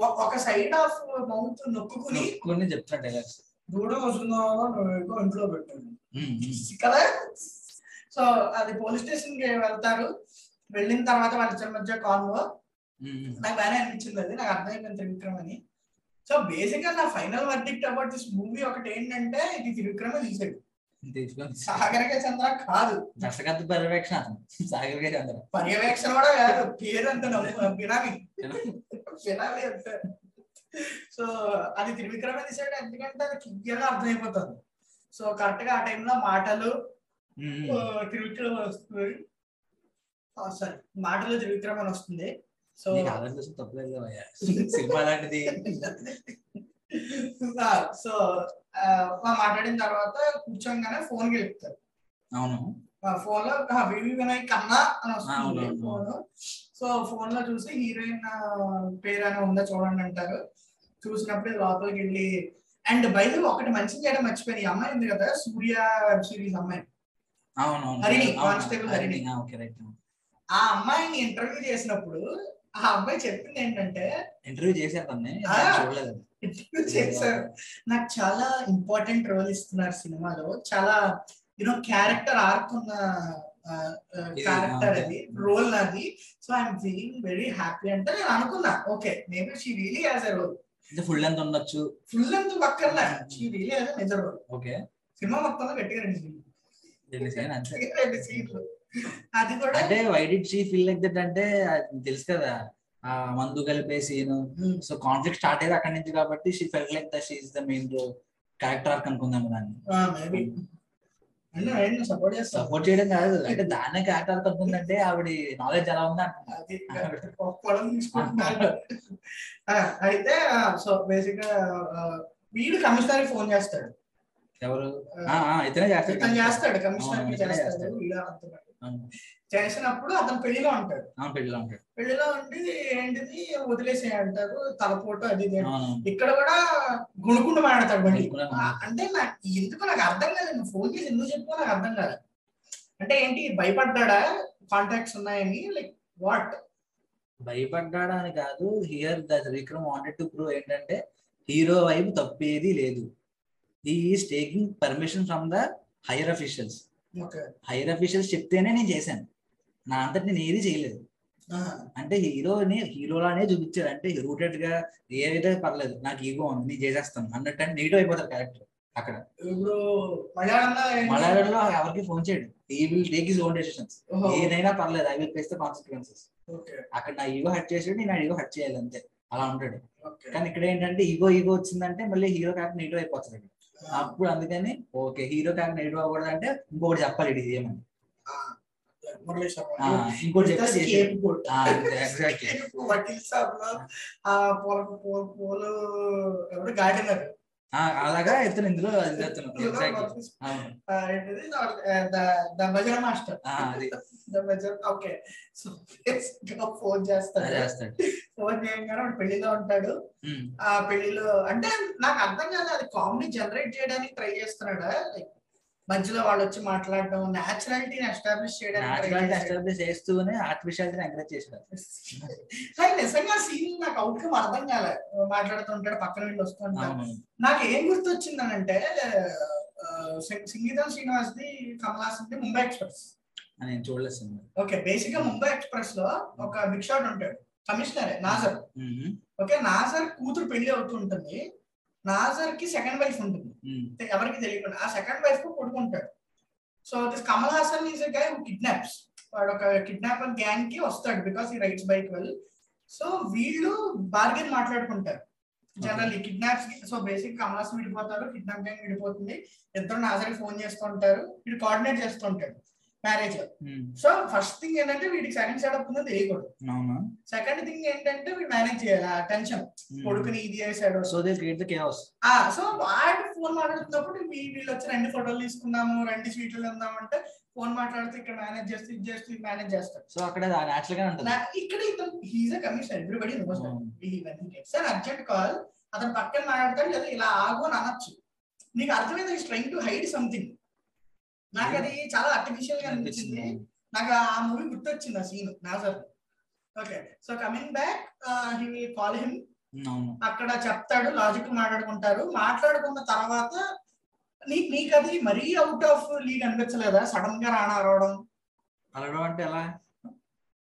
ఒక సైడ్ ఆఫ్ మౌత్ నొక్కుని కొన్ని చెప్తాడు డైలాగ్స్ దూడ వస్తుందో నువ్వు ఇంట్లో పెట్టాను కదా? సో అది పోలీస్ స్టేషన్కి వెళ్తారు. వెళ్ళిన తర్వాత వాళ్ళ మధ్య కాన్వో నాకు బాగానే అనిపించింది అది. నాకు అర్థమైపోయింది త్రివిక్రమ్ అని. సో బేసిక్గా నా final verdict about this movie ఒకటి ఏంటంటే ఇది త్రివిక్రమే తీసాడు తెచ్చుకొని సాగరిక చంద్ర కాదు. దర్శకత్వ పర్యవేక్షణ. అతను సాగరికే చంద్ర. పర్యవేక్షణ కూడా కాదు. పేరు అంత బినామీ బినామీ అంటారు సో అది త్రివిక్రమ తీసాడు ఎందుకంటే అది క్లియర్గా అర్థమైపోతుంది. సో కరెక్ట్గా ఆ టైంలో మాటలు త్రివిక్రమ వస్తుంది. సారీ మాటలు త్రివిక్రమ వస్తుంది. సో తప్పులేదు. సినిమా లాంటిది. (laughs) సో మాట్లాడిన తర్వాత కూర్చోగానే ఫోన్ గెలుపుతారు అవును. ఫోన్లో వివి వినయ్ కన్నా అని వస్తుంది. ఫోన్ సో ఫోన్లో చూసి హీరోయిన్ పేరు అని ఉందా చూడండి అంటారు. చూసినప్పుడు లోపలికి వెళ్ళి అండ్ బయట ఒకటి మంచి చేయడం మర్చిపోయింది ఈ అమ్మాయి ఉంది కదా సూర్య వెబ్ సిరీస్ అమ్మాయి. హరిణి, కానిస్టేబుల్ హరిణి. ఆ, ఓకే రైట్ ఆ అమ్మాయిని ఇంటర్వ్యూ చేసినప్పుడు ఆ అమ్మాయి చెప్పింది ఏంటంటే ఇంటర్వ్యూ చేశారు. చూడలేదు. చేశారు నాకు చాలా ఇంపార్టెంట్ రోల్ ఇస్తున్నారు సినిమాలో. చాలా యూనో క్యారెక్టర్ ఇది, క్యారెక్టర్ అది రోల్ నాది so I'm feeling very happy అంటే నేను అనుకున్నా okay maybe she really a role full length ఉండొచ్చు. ఫుల్ అంత పక్కన she really a major role okay cinema మొత్తంలో రెండు సీన్లు. (laughs) రెండు సీన్లు అది కూడా అంటే why did she feel like that అంటే అది తెలుసు కదా. ఆ మందు కలిపే scene Hmm. So conflict start అయ్యేది అక్కడి నుంచి కాబట్టి she felt like the she is the main character arc అనుకుందాం దాన్ని. సపోర్ట్ సపోర్ట్ చేయడం కాదు అంటే దాన్నే క్యారెక్టర్ ఆర్క్ అనుకుందంటే ఆవిడ నాలెడ్జ్ ఎలా ఉంది (laughs) అయితే సో బేసిక్గా వీడు కమిషనర్ ఫోన్ చేస్తాడు. ఎవరు? ఇతనే చేస్తాడు చేస్తాడు కమిషనర్. చేస్తాడు. వీడు. చేసినప్పుడు అతను పెళ్ళిలో ఉంటాడు. పెళ్ళిలో ఉంటాడు. పెళ్ళిలో ఉండి ఏంటిది వదిలేసే అంటారు తలపోటు అది ఇక్కడ కూడా గుణుకుంటూ మాట్లాడతాడు బండి. అంటే నాకు ఎందుకు నాకు అర్థం కాలేదు ఫోన్ చేసి ఎందుకు చెప్పు నాకు అర్థం కాలేదు అంటే ఏంటి భయపడ్డా కాంటాక్ట్స్ ఉన్నాయని లైక్ వాట్? భయపడ్డాడా అని కాదు. Here the Vikram wanted to prove ఏంటంటే హీరో వైపు తప్పేది లేదు. Is taking permission from the higher officials higher officials చెప్తేనే నేను చేశాను. నా అంతటి నేను ఏది చేయలేదు. అంటే హీరోని హీరోలానే చూపించాడు. అంటే రూటెడ్గా ఏదైతే పర్లేదు నాకు ఈగో ఉంది నేను చేసేస్తాను. అన్నట్టు అంటే నెగిటివ్ అయిపోతారు క్యారెక్టర్ అక్కడ. ఇప్పుడు మలయాళంలో ఎవరికి ఫోన్ చేయడు. He will take his own decisions ఏదైనా పర్లేదు I will face the consequences అక్కడ నా ఈగో హట్ చేసాడు నేను ఈగో హట్ చేయాలి అంతే. అలా ఉంటాడు. కానీ ఇక్కడ ఏంటంటే ఈగో ఈగో వచ్చిందంటే మళ్ళీ హీరో క్యారెక్టర్ నెగిటివ్ అయిపోతుంది అప్పుడు అందుకని ఓకే హీరో క్యారెక్టర్ నెగిటివ్ అవ్వకూడదు అంటే ఇంకొకటి చెప్పాలి ఇది చేయమని ఇంకోటి. ఎగ్జాక్ట్లీ వకీల్ సాబ్లో ఆ పూల పూల పూలు ఎవరు గార్డెనర్ అలాగా ఇతను ఇందులో buzzer master. Okay. So phone చేస్తాడు. ఫోన్ చేయగానే వాడు పెళ్ళిలో ఉంటాడు. ఆ పెళ్ళిలో అంటే నాకు అర్థం కాదు అది కామెడీ జనరేట్ చేయడానికి ట్రై చేస్తున్నాడా? లైక్ మధ్యలో వాళ్ళు వచ్చి మాట్లాడడం న్యాచురాలిటీని ఎస్టాబ్లిష్ చేయడానికి? ఎస్టాబ్లిష్ చేస్తూనే ఆర్టిఫిషియాలిటీ ఎంకరేజ్ చేశాడు నాకు నిజంగా సీన్ నాకు అవుట్కమ్ అర్థం కాలే. మాట్లాడుతుంటాడు పక్కన వీళ్ళు వస్తుంటాడు అవును నాకు ఏం గుర్తొచ్చిందనంటే సంగీతం Srinivas the Kamal Haasan the Mumbai Express. నేను చూడలేదు సినిమా. ఓకే బేసిక్గా ముంబై ఎక్స్ప్రెస్లో ఒక బిగ్ షాట్ ఉంటాడు. కమిషనర్ నాజర్. ఓకే నాజర్ కూతురు పెళ్ళి అవుతూ ఉంటుంది. నాజర్కి సెకండ్ వైఫ్ ఉంటుంది. ఎవరికి తెలియకుండా. ఆ సెకండ్ వైఫ్కు కొడుకుంటాడు. So this Kamal Haasan is guy kidnaps వాడు ఒక కిడ్నాపర్ గ్యాంగ్కి వస్తాడు బికాస్ ఈ రైట్స్ బైక్ వెల్ సో వీళ్ళు బార్గెన్ మాట్లాడుకుంటారు. Generally kidnaps so basic Kamal Haasan విడిపోతారు kidnap gang విడిపోతుంది. ఇద్దరు నాజర్ ఫోన్ చేస్తుంటారు. వీడు కోఆర్డినేట్ చేస్తుంటాడు. మ్యారేజ్. సో ఫస్ట్ థింగ్ ఏంటంటే వీడికి సెకండ్ సెటప్ ఉంది తెలియకూడదు అవునా? సెకండ్ థింగ్ ఏంటంటే వీడు మేనేజ్ చేయాలి ఆ టెన్షన్ కొడుకుని ఇది చేశాడు. So they create the chaos ఆ సో వాడు ఫోన్ మాట్లాడుతున్నప్పుడు వీ- వీళ్ళు వచ్చి రెండు ఫోటోలు తీసుకున్నాము రెండు స్వీట్లు ఉందామంటే ఫోన్ మాట్లాడుతూ ఇక్కడ మేనేజ్ చేస్తూ ఇది చేస్తూ ఇది మేనేజ్ చేస్తాడు. సో అక్కడ నేచురల్గా ఉంటుంది. ఇక్కడ ఇతను he's a commissioner everybody knows. Sir urgent call అతను పక్కన మాట్లాడతాడు లేదా ఇలా ఆగు అని అనొచ్చు. నీకు అర్థమైంది? ట్రైంగ్ టు హైడ్ సంథింగ్ నాకు అది చాలా ఆర్టిఫిషియల్గా అనిపించింది. నాకు ఆ మూవీ గుర్తొచ్చింది ఆ scene Nassar. Okay so coming back he will call him అక్కడ చెప్తాడు లాజిక్ మాట్లాడుకుంటారు. మాట్లాడుకున్న తర్వాత నీకు నీకు అది మరీ అవుట్ ఆఫ్ లీగ్ అనిపించలేదా? సడన్గా రానా రావడం అలగడం అంటే ఎలా?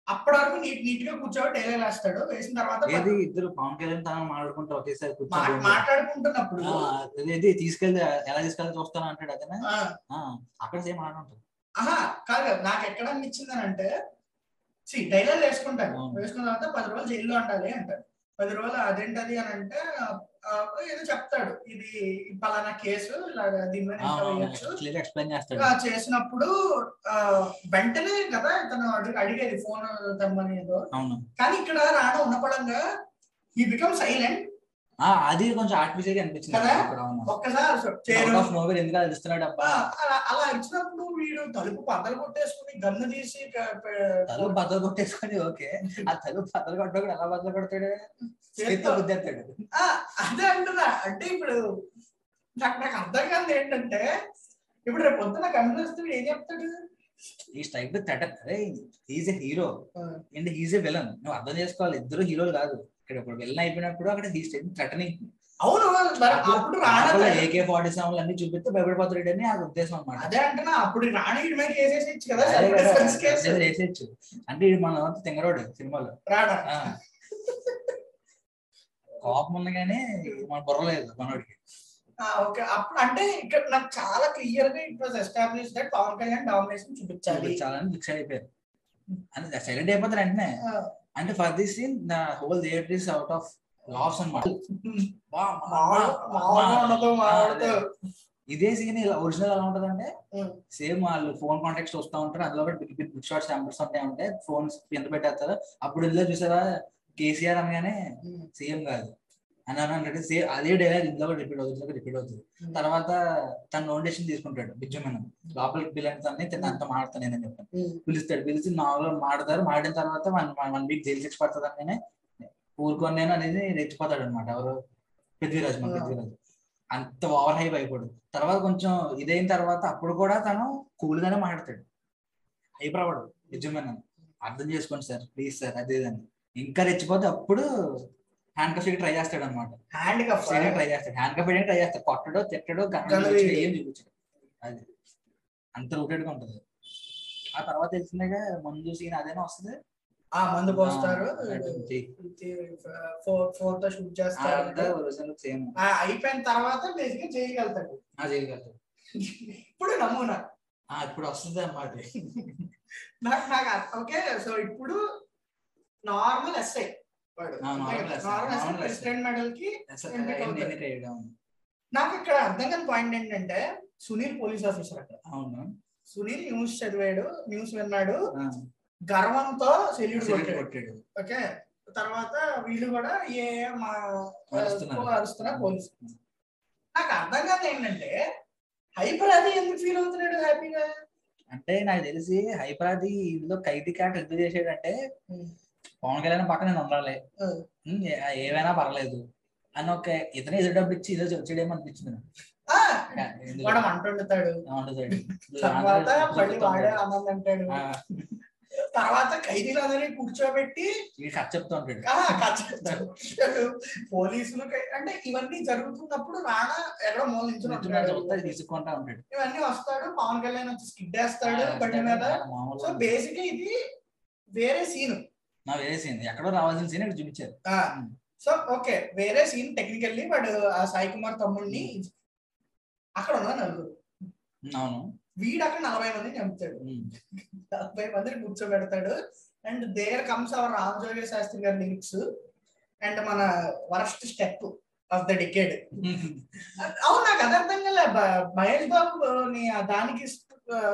అప్పటి వరకు నీట్ నీట్గా కూర్చోబెట్టి డైలాగ్ వేస్తాడు వేసిన తర్వాత ఏది? ఇద్దరు పవన్ కళ్యాణ్ తన మాట్లాడుకుంటూ ఒకేసారి మాట్లాడుకుంటున్నప్పుడు. అదేది తీసుకెళ్తే ఎలా తీసుకెళ్ళి చూస్తాను అంటాడు ఆ, అక్కడ సేమ్ అలానే ఉంటుంది. ఆహా కాదు నాకు ఎక్కడ అనిపించింది అని అంటే సి డైలాగ్ వేసుకుంటాను. వేసుకున్న తర్వాత పది రోజులు జైల్లో ఉండాలి అంటాడు. పది రోజులు అదేంటది అని అంటే ఏదో చెప్తాడు. ఇది పలానా కేసు ఇలాగ దీని మీద చేసినప్పుడు వెంటనే కదా అడిగి- అడిగేది ఫోన్ తెమ్మని ఏదో కానీ ఇక్కడ రావడం ఉన్న పడంగా ఈ బికమ్ సైలెంట్ అది కొంచెం ఆర్టిఫిషియల్గా అనిపించింది కదా? ఒక్కసారి ఎందుకు అబ్బా? అలా అలా ఇచ్చినప్పుడు వీడు తలుపు పద్దలు కొట్టేసుకుని గన్ను తీసి తలుపు బద్దలు కొట్టేసుకొని ఓకే. ఆ తలుపు బద్దలు కొట్టకుండా ఎలా బద్దలు కొడతాడు? ఆ, అదే అంటున్నా. అంటే ఇప్పుడు నాకు నాకు అర్థం కాదు ఏంటంటే ఇప్పుడు రేపు పొద్దున కనిపిస్తే ఏం చెప్తాడు? ఈ స్ట్రైక్ థ్రెట్. అరే is a hero and he's a villain నువ్వు అర్థం చేసుకోవాలి. ఇద్దరు హీరోలు కాదు. ఇక్కడ ఇప్పుడు విలన్ అయిపోయినప్పుడు అక్కడ హీ స్టైల్ థ్రెటనింగ్ అవును మరి అప్పుడు రాణా ఏకే ఫార్టీ సెవెన్ అన్ని చూపిస్తే భయపడిపోతాడు అని ఆ ఉద్దేశం అన్నమాట అదే అంటున్నా అప్పుడు రాణి వీడి మీద కేసేసి కదా అదే self కదా, defense కేసు అదే చేసేయచ్చు అంటే ఇది మన వంతు తింగరోడు సినిమాలో రాడా ఆ. కోపం ఉంది కానీ మన బుర్రలేదు మనోడికి ఓకే అప్పుడు అంటే ఇక్కడ నాకు చాలా క్లియర్గా it was establish that Pawan Kalyan domination చూపించాలి చాలా ఫిక్స్ అయిపోయారు అంటే సైలెంట్ అయిపోతారు వెంటనే ఆ, అంటే for this scene the whole theatre is out of loss అనమాట ఇదే సీన్ ఒరిజినల్ ఎలా ఉంటదంటే ఉమ్. సేమ్ వాళ్ళు ఫోన్ కాంటాక్ట్స్ వస్తూ ఉంటారు. అందులో కూడా బిగ్ బిగ్ షార్ట్స్ నెంబర్స్ ఉంటాయి ఉంటే ఫోన్స్ ఎంత పెట్టేస్తారు? అప్పుడు ఇందులో చూసారా కేసీఆర్ అనగానే. సేమ్ కాదు. అని అని అంటే సేమ్ అదే డైలాగ్ ఇందులో రిపీట్ అవుతుంది రిపీట్ అవుతుంది. తర్వాత తన నోటేషన్ తీసుకుంటాడు బిజ్జు మనం లోపలికి పిల్లలతోనే అంత మాడతాను నేను చెప్పాను. ఉమ్. పిలుస్తాడు పిలిచి నాలుగు మాడతారు మాడిన తర్వాత వన్ వన్ వీక్ జైలు శిక్ష పడుతుంది అనగానే ఊరుకొని నేను అనేది రెచ్చిపోతాడు అనమాట ఎవరు పృథ్వీరాజ్ మన ఆ. పృథ్వీరాజ్. అంత ఓవర్ హైప్ అయిపోడు. తర్వాత కొంచెం ఇదైన తర్వాత అప్పుడు కూడా తను కూల్ గానే మాట్లాడతాడు. హైపర్ అవ్వడు నిజమేనా అర్థం చేసుకోండి సార్ ప్లీజ్ సార్ అదే ఇదని ఇంకా రెచ్చిపోతే అప్పుడు హ్యాండ్ కఫ్ ట్రై చేస్తాడు అనమాట హ్యాండ్ కఫ్ ట్రై చేస్తాడు. హ్యాండ్ కఫ్ ట్రై చేస్తాడు. కొట్టడో తిట్టడో. ఏం చూపించాడు. అది. అంత రూటెడ్గా ఉంటది. ఆ తర్వాత తెలిసిందేగా మందు సీన్ అదేనా వస్తుంది? ఆ మందు పోస్తారు. ఫోర్తో షూట్ చేస్తారు. సేమ్ ఆ, అయిపోయిన తర్వాత బేసిక్ చేయగలుగుతాడు ఆ చేయగలరు ఇప్పుడు నమూనా ఆ ఇప్పుడు వస్తుంది అన్నమాట. నాకు నాకు ఓకే సో ఇప్పుడు నార్మల్ ఎస్ఐ ప్రెసిడెంట్ మెడల్కి. నాకు ఇక్కడ అర్థం కాని పాయింట్ ఏంటంటే సునీల్ పోలీస్ ఆఫీసర్ అక్కడ. అవును సునీల్ న్యూస్ చదివాడు న్యూస్ విన్నాడు గర్వంతో సెల్యూట్ కొట్టాడు. ఓకే? తర్వాత వీళ్ళు కూడా ఏ మా అరుస్తున్నారు. అరుస్తున్నారు పోలీసు. నాకు అర్థం కాదు ఏంటంటే హైపర్ అది ఎందుకు ఫీల్ అవుతున్నాడు హ్యాపీగా? అంటే నాకు తెలిసి హైపరాది ఇందులో ఖైదీ క్యాట్ ఎందుకు చేసాడంటే. పవన్ కళ్యాణ్ పక్కన నేను ఉండాలి ఏమైనా పర్లేదు. అని ఒక ఇతనే ఎదురు డబ్బు ఇచ్చి ఇదో వచ్చేయడం అనిపించింది వాడు వంట వండుతాడు. (laughs) తర్వాత మళ్ళీ వాడే ఆ, ఆనంద్ అంటాడు తర్వాత కూర్చోబెట్టి కథ చెప్తూ ఉంటాడు. ఆ, కథ చెప్తాడు. పోలీసులు అంటే ఇవన్నీ జరుగుతున్నప్పుడు రాణా ఎక్కడో మూల నుంచి తీసుకుంటా ఉంటాడు. ఇవన్నీ వస్తాడు పవన్ కళ్యాణ్ వచ్చి స్కిడ్ వేస్తాడు బండి మీద. సో బేసిక్ ఇది వేరే సీన్. నా వేసింది ఎక్కడో రావాల్సిన సీన్ ఇక్కడ చూపించారు. So okay. వేరే సీన్ టెక్నికల్లీ వాడు ఆ సాయి కుమార్ తమ్ముడిని అక్కడ ఉన్న నలుగురు. అవును. వీడు అక్కడ నలభై మందిని చంపుతాడు. నలభై మందిని కూర్చోబెడతాడు. And there comes our Ramajogi Sastry గారి లిరిక్స్ అండ్ మన worst step of the decade. అవును నాకు అది అర్థం కాలే. మహేష్ బాబు దానికి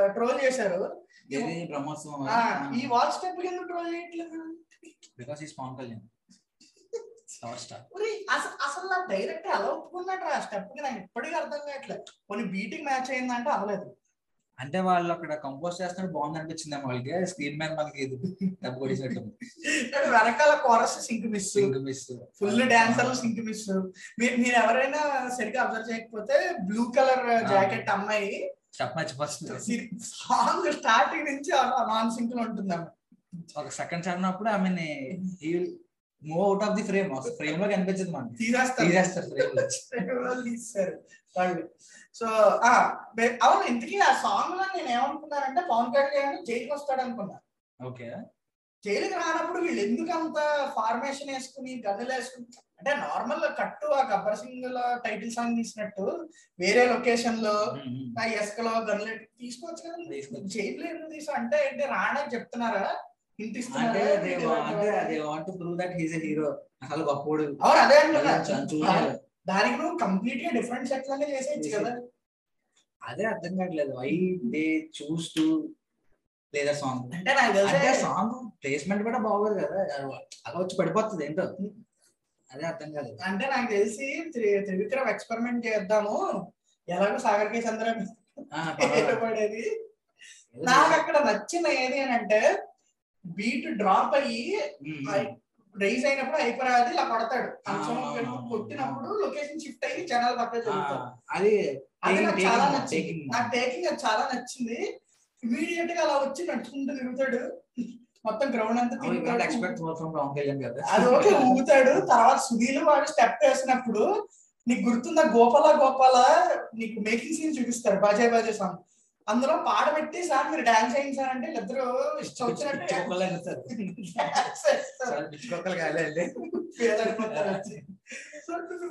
ట్రోల్ చేశారు. ఈ వాల్ స్టెప్ ఎందుకు ట్రోల్ చేయట్లేదు? Because is Pawan Kalyan star ఒరేయ్, అసలు అసలు నా డైరెక్ట్ ఎలా ఒప్పుకున్నాడు ఆ స్టెప్కి నాకు ఇప్పటికీ అర్థం కావట్లేదు. కొన్ని బీటింగ్ మ్యాచ్ అయిందంటే అవ్వలేదు. అంటే వాళ్ళు అక్కడ కంపోజ్ చేస్తున్నట్టు బాగుంది అనిపించింది వాళ్ళకి. స్క్రీన్ మీద మనకి డబ్బు కొడిసినట్టు వెనకాల chorus sync miss sync miss full డాన్సర్లు sync miss మీరు మీరు ఎవరైనా సరిగ్గా అబ్జర్వ్ చేయకపోతే బ్లూ కలర్ జాకెట్ అమ్మాయి స్టెప్ మర్చిపోతుంది. సాంగ్ స్టార్టింగ్ నుంచి నాన్ సింక్లో ఉంటుంది ఆమె ఒక సెకండ్ చదివినప్పుడు I mean move out of the frame ఫ్రేమ్లో కనిపించింది మనకి. తీసేస్తారు. తీసేస్తారు ఫ్రేమ్లో. ఎవరో తీస్తారు వాళ్ళు. సో అవును ఇంతకీ ఆ సాంగ్లో నేను ఏమనుకున్నానంటే పవన్ కళ్యాణ్ జైలుకి వస్తాడు అనుకున్నా. ఓకే. జైలుకి రానప్పుడు వీళ్ళు ఎందుకు అంత ఫార్మేషన్ వేసుకుని గన్నులు వేసుకుని అంటే నార్మల్ కట్టు ఆ గబ్బర్ సింగ్లో టైటిల్ సాంగ్ తీసినట్టు వేరే లొకేషన్లో ఆ ఎస్క లో గన్నులు ఎట్టి తీసుకోవచ్చు కదా. జైలు ఎందుకు తీసు అంటే ఏంటి రానా చెప్తున్నారా? అంటే prove that he's a hero. అసలు గొప్పోడు. అవును అదే అంటున్నా. దానికి నువ్వు కంప్లీట్గా డిఫరెంట్ సెట్ లానే చేసేయచ్చు కదా. అదే అర్థం కావట్లేదు. I they choose to play the song అంటే నాకు అంటే తెలిసే సాంగ్ ప్లేస్మెంట్ కూడా బాగోదు కదా. అలా వచ్చి పడిపోతుంది ఏంటో? అదే అర్థం కాలేదు. అంటే నాకు తెలిసి త్రి- త్రివిక్రమ్ ఎక్స్పెరిమెంట్ చేద్దాము. ఎలాగో సాగర్ కే చంద్ర. పడేది నాకు అక్కడ నచ్చిన ఏది అని అంటే బీట్ డ్రాప్ అయ్యి రైజ్ అయినప్పుడు అయిపోరాది ఇలా కొడతాడు పెట్టి కొట్టినప్పుడు లొకేషన్ షిఫ్ట్ అయ్యి జనాలు జరుగుతారు. అది అది నాకు చాలా నచ్చింది. నాకు టేకింగ్ అది చాలా నచ్చింది. ఇమీడియట్గా అలా వచ్చి నడుచుకుంటూ తిరుగుతాడు. మొత్తం గ్రౌండ్ అంతా Oh, కళ్యాణ్ కదా? అది ఓకే ఊగుతాడు. తర్వాత సునీల్ వాడు స్టెప్ వేసినప్పుడు నీకు గుర్తుందా? గోపాల గోపాల నీకు మేకింగ్ సీన్ చూపిస్తారు బాజే బాజే సాంగ్ అందులో పాట పెట్టి సార్ మీరు డాన్స్ చేయండి సార్ అంటే ఇద్దరు ఇష్టం వచ్చినట్టు.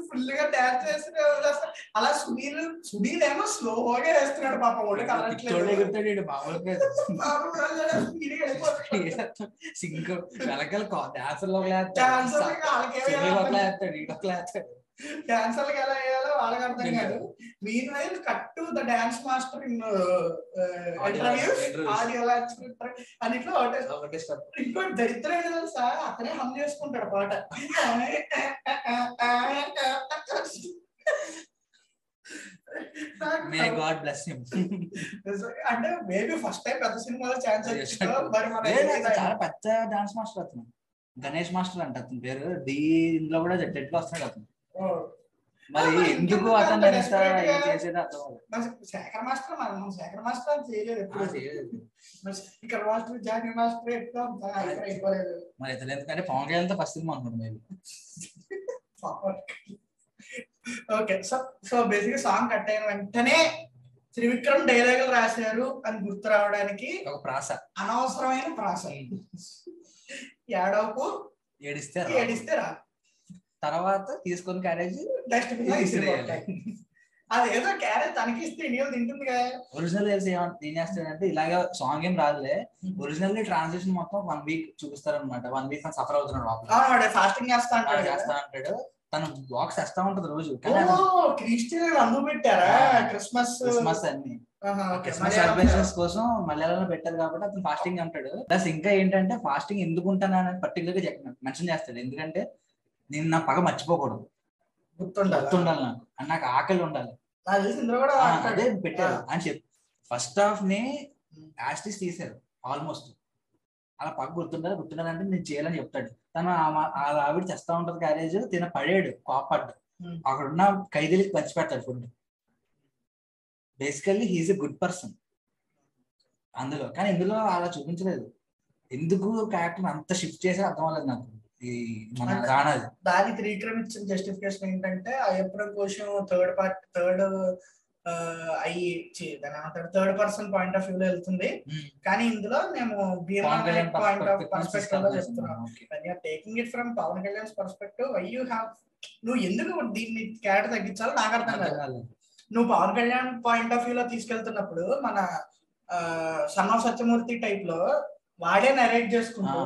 ఫుల్గా డాన్స్ చేస్తూనే వదిలేస్తారు. అలా సునీల్ సునీల్ ఏమో స్లోగా వేస్తున్నాడు పాపం ఒళ్ళు కలట్లేదు సింక్ వెనకాల డాన్సర్లో Dancer లకి వాళ్ళకి ఏమీ అర్థం? వేస్తాడు. డాన్సర్లకు ఎలా వేయాలో వాళ్ళకి అర్థం కాదు. Meanwhile cut to the dance master in interviews అన్నిట్లో ఒకటే ఒకటే స్టెప్ ఇంకోటి దరిద్రమైన తెలుసా? అతనే హమ్ చేసుకుంటాడు పాట. మే గాడ్ బ్లెస్ హిమ్ అంటే మేబీ ఫస్ట్ టైం పెద్ద సినిమాలో ఛాన్స్ చాలా పెద్ద డాన్స్ మాస్టర్ అతను. గణేష్ మాస్టర్ అంట అతని పేరు. ది ఇందులో కూడా జడ్జెట్లో వస్తాడు అతను. మరి ఎందుకు అతను చేసేది శేఖర్ మాస్టర్ మనం శేఖర్ మాస్టర్ అని చేయలేదు ఎప్పుడు. శేఖర్ మాస్టర్ జానీ మాస్టర్ ఎట్లా అయిపోలేదు. మరి ఇతను ఎందుకంటే పవన్ కళ్యాణ్తో ఫస్ట్ సినిమా అనుకుంటున్నాను maybe okay so so basic song cut అయిన వెంటనే త్రివిక్రమ్ డైలాగులు రాశారు అని గుర్తు రావడానికి ఒక ప్రాస. అనవసరమైన ప్రాస. ఏడవకు. ఏడిస్తే. ఏడిస్తే రా తర్వాత తీసుకొని క్యారేజ్ డస్ట్బిన్ ఇసిరిపోతాయి అదేదో క్యారెట్ తనకి ఇస్తే తింటుంది కదా. ఒరిజినల్ తెలిసి ఏం చేస్తాడంటే ఇలాగే సాంగ్ ఏం రాదులే. ఒరిజినల్ ట్రాన్స్లేషన్ మొత్తం వన్ వీక్ చూపిస్తారు అనమాట వన్ వీక్ సఫర్ అవుతున్నాడు లోపల. ఫాస్టింగ్ చేస్తా అంటాడు చేస్తా అంటాడు. తను బాక్స్ చేస్తా ఉంటది రోజు. క్రిస్టియన్ అందు పెట్టారా? క్రిస్మస్ క్రిస్మస్ అన్ని. క్రిస్మస్ సెలబ్రేషన్స్ కోసం మలయాళంలో పెట్టారు కాబట్టి అతను ఫాస్టింగ్ అంటాడు. ప్లస్ ఇంకా ఏంటంటే ఫాస్టింగ్ ఎందుకు ఉంటాను అనేది పర్టికులర్గా మెన్షన్ చేస్తాడు. ఎందుకంటే నేను నా పగ మర్చిపోకూడదు. గుర్తుండాలి? నాకు. అండ్ నాకు ఆకలి ఉండాలి. అదే పెట్టారు. అని చెప్పి. ఫస్ట్ హాఫ్ని యాస్టిస్ తీశారు. ఆల్మోస్ట్ అలా పక్క గుర్తుండాలి? గుర్తుండాలంటే నేను చేయాలని చెప్తాడు. తను ఆవిడ తెస్తా ఉంటది క్యారేజ్. తిన పడేడు కోపడ్డు. అక్కడ ఉన్న ఖైదీలకి పంచి పెడతాడు food basically he's a good person అందులో. కానీ ఇందులో అలా చూపించలేదు. ఎందుకు క్యారెక్టర్ అంత షిఫ్ట్ చేసి అర్థం అవ్వలేదు నాకు. ఈ మన దానికి త్రివిక్రమ్ ఇచ్చిన జస్టిఫికేషన్ ఏంటంటే అయ్యప్పడం కోసం థర్డ్ పార్ట్ థర్డ్ అయ్యి దాని ఏమంటారు? Third person point of view లో వెళ్తుంది. కానీ ఇందులో మేము పాయింట్ ఆఫ్ పర్స్పెక్టివ్లో చెప్తున్నాం. Taking it from Pawan Kalyan perspective why you have నువ్వు ఎందుకు దీన్ని క్యారెక్టర్ తగ్గించాలో నాకు అర్థం కాదు. నువ్వు Pawan Kalyan point of view లో తీసుకెళ్తున్నప్పుడు మన సన్ ఆఫ్ సత్యమూర్తి టైప్లో వాడే నరేట్ చేసుకుంటూ.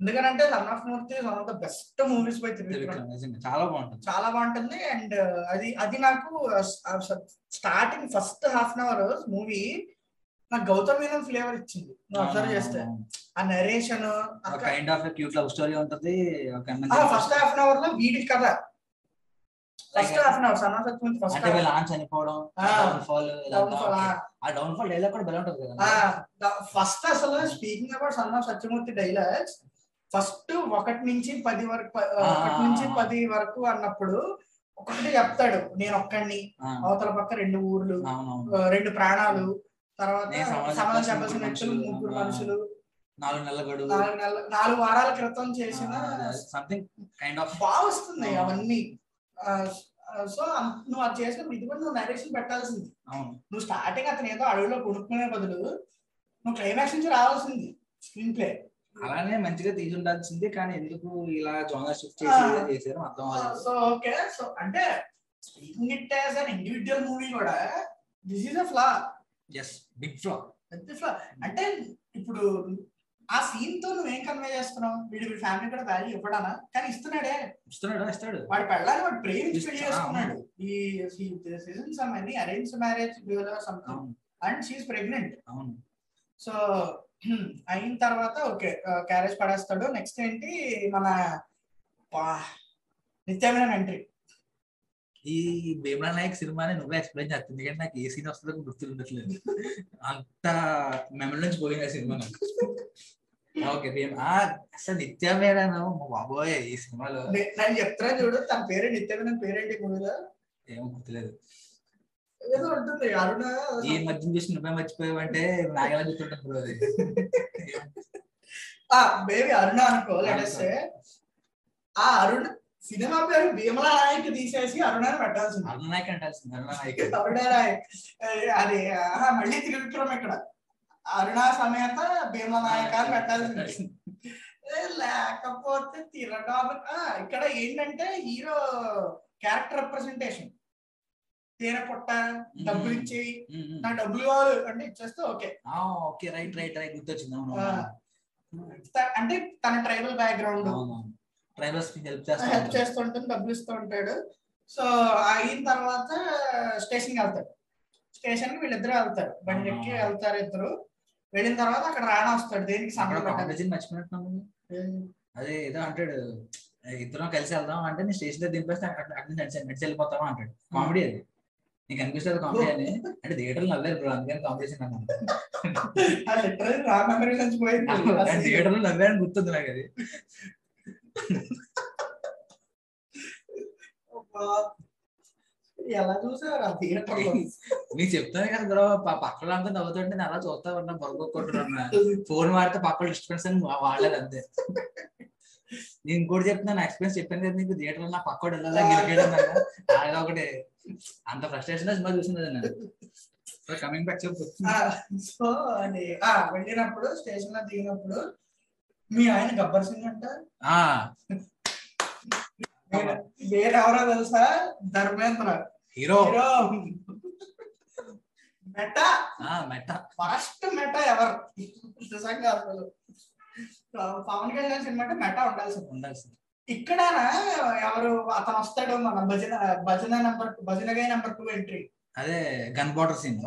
ఎందుకంటే son of Murthy one of the best movies by Trivikram చాలా బాగుంటుంది. చాలా బాగుంటుంది అండ్ అది అది నాకు starting first half an hour movie నాకు గౌతమ్ మీనన్ ఫ్లేవర్ ఇచ్చింది. నువ్వు అబ్జర్వ్ చేస్తే. ఆ narration kind of cute love story ఉంటది ఫస్ట్ హాఫ్ అన్ అవర్లో వీడి కథ. First half an hour son of Satyamurthy first అంటే చనిపోవడం. డౌన్ ఫాల్ ఆ. డౌన్ ఫాల్ డైలాగ్ కూడా బలం ఉంటది కదా. ఫస్ట్ అసలు speaking about son of Satyamurthy dialogues first ఒకటి నుంచి పది వరకు ఒకటి నుంచి. పది వరకు అన్నప్పుడు ఒకటి చెప్తాడు నేను ఒక్కడిని అవతల పక్క రెండు ఊర్లు రెండు ప్రాణాలు తర్వాత సమాజం చెప్పాల్సిన వ్యక్తులు ముగ్గురు. మనుషులు నాలుగు నెలల గడువు నాలుగు నెలల నాలుగు వారాల క్రితం చేసిన సంథింగ్ కైండ్ ఆఫ్ బాగా వస్తుంది ఆ. అవన్నీ సో నువ్వు అది చేసినప్పుడు ఇది కూడా నువ్వు నరేషన్ పెట్టాల్సింది నువ్వు స్టార్టింగ్ అతను ఏదో అడవిలో కొనుక్కునే బదులు నువ్వు క్లైమాక్స్ నుంచి రావాల్సింది స్క్రీన్ ప్లే అలానే మంచిగా తీసి ఉండాల్సింది కానీ ఎందుకు ఇలా జోనర్ షిఫ్ట్ చేసి ఇలా చేశారు అర్థం అవ్వలేదు. సో ఓకే సో అంటే speaking it as an individual movie కూడా this is a flaw is big flaw పెద్ద ఫ్లా అంటే ఇప్పుడు ఆ సీన్తో నువ్వేం కన్వే చేస్తున్నావు? వీడు వీడి ఫ్యామిలీ కూడా వాల్యూ ఇవ్వడానా? కానీ ఇస్తున్నాడే. ఇస్తున్నాడు? ఇస్తాడు. వాడి పెళ్ళాన్ని వాడు ప్రేమించి పెళ్ళి చేసుకున్నాడు. ఈ సీజన్ సమ్ అని arrange marriage something and she's pregnant అవును. సో అయిన తర్వాత ఓకే క్యారేజ్ పడేస్తాడు. నెక్స్ట్ ఏంటి మన నిత్యమైన ఎంట్రీ. ఈ భీమలా నాయక్ సినిమాని నువ్వే ఎక్స్ప్లెయిన్ చేస్తుంది ఎందుకంటే నాకు ఏ సీన్ వస్తుందో గుర్తు ఉండట్లేదు. అంత మెమరీ నుంచి పోయింది ఆ సినిమా నాకు. ఓకే అసలు నిత్యమేనను బాబోయ్ ఈ సినిమాలో. నేను చెప్తున్నా చూడు తన పేరు నిత్యమైన పేరేంటి మూవీలో? ఏమో గుర్తులేదు. ఏదో ఉంటుంది అరుణ ఈ మధ్య చూసి నువ్వే మర్చిపోయావంటే నాగలా గుర్తుంటుంది బ్రో అది. ఆ బేబీ అరుణ అనుకో లెటెస్ట్ ఆ అరుణ సినిమా పేరు భీమలా నాయక్ తీసేసి అరుణ పెట్టాల్సింది. అరుణ నాయక్ అంటాల్సింది అరుణ నాయక్. (laughs) అరుణ నాయక్. అది మళ్ళీ తిరుగుతున్నాం ఇక్కడ. అరుణ సమేత భీమలా నాయక్ అని పెట్టాల్సింది. లేకపోతే తిరగా ఇక్కడ ఏంటంటే హీరో క్యారెక్టర్ రిప్రజెంటేషన్. తేనె పొట్ట డబ్బులు ఇచ్చేయి ఉమ్. నాకు డబ్బులు కావాలి అంటే ఇచ్చేస్తే ఓకే. ఆ, ఓకే రైట్ రైట్ రైట్ గుర్తొచ్చింది. అవును అంటే తన ట్రైబల్ బ్యాక్గ్రౌండ్. ట్రైబల్స్కి హెల్ప్ హెల్ప్ చేస్తా చేస్తూ ఉంటుంది డబ్బులు ఇస్తూ ఉంటాడు. సో అయిన తర్వాత స్టేషన్కి వెళ్తాడు. స్టేషన్కి వీళ్ళిద్దరు వెళ్తారు. బండి ఎక్కి. వెళ్తారు ఇద్దరు. వెళ్ళిన తర్వాత అక్కడ రాణా వస్తాడు. దేనికి సంబంధం మర్చిపోయినట్టున్నాము అదే ఏదో అంటాడు. ఇద్దరం కలిసి వెళ్దాం అంటే నేను స్టేషన్ దగ్గర దింపేస్తే అక్కడ నుంచి నడిచి వెళ్ళిపోతావా అంటాడు. కామెడీ అది. నీకు అనిపిస్తుంది కామెడీ అని? అంటే థియేటర్ నవ్వేరు బ్రో అందుకని కాంపిటీషన్ పోయింది. థియేటర్లో నవ్వారని గుర్తుంది నాకు అది. ఎలా చూసారు ఆ థియేటర్ నీకు చెప్తాను కదా బ్రో పక్కన అంతా నవ్వుతుంటే నేను అలా చూస్తా ఉన్నా బొరగొట్టుకుంటున్నా ఫోన్ వాడితే పక్కన డిస్టర్బెన్స్ అని వాడలేదు అంతే. నేను ఇంకోటి చెప్తున్నాను ఎక్స్పీరియన్స్ చెప్పాను కదా నీకు థియేటర్ నా పక్కోడు వెళ్ళాలా గిరికేయడం అది ఒకటి. అంత ఫ్రస్ట్రేషన్ సినిమా చూసింది అది నేను కమింగ్ బ్యాక్ చెప్పు. సో ఆ వెళ్ళినప్పుడు స్టేషన్లో దిగినప్పుడు మీ ఆయన గబ్బర్ సింగ్ అంట? ఆ. వేరే- వేరే ఎవరో తెలుసా? ధర్మేంద్ర. హీరో. హీరో. మెటా. ఆ మెట్ట ఫస్ట్ మెటా ఎవరు? నిజంగా అసలు. పవన్ కళ్యాణ్ సినిమా అంటే మెటా ఉండాల్సింది. ఉండాల్సింది. ఇక్కడ ఎవరు? అతను వస్తాడు మన భజన భజన నంబర్ భజనగా నంబర్ టూ ఎంట్రీ అదే గన్ బార్డర్ సీన్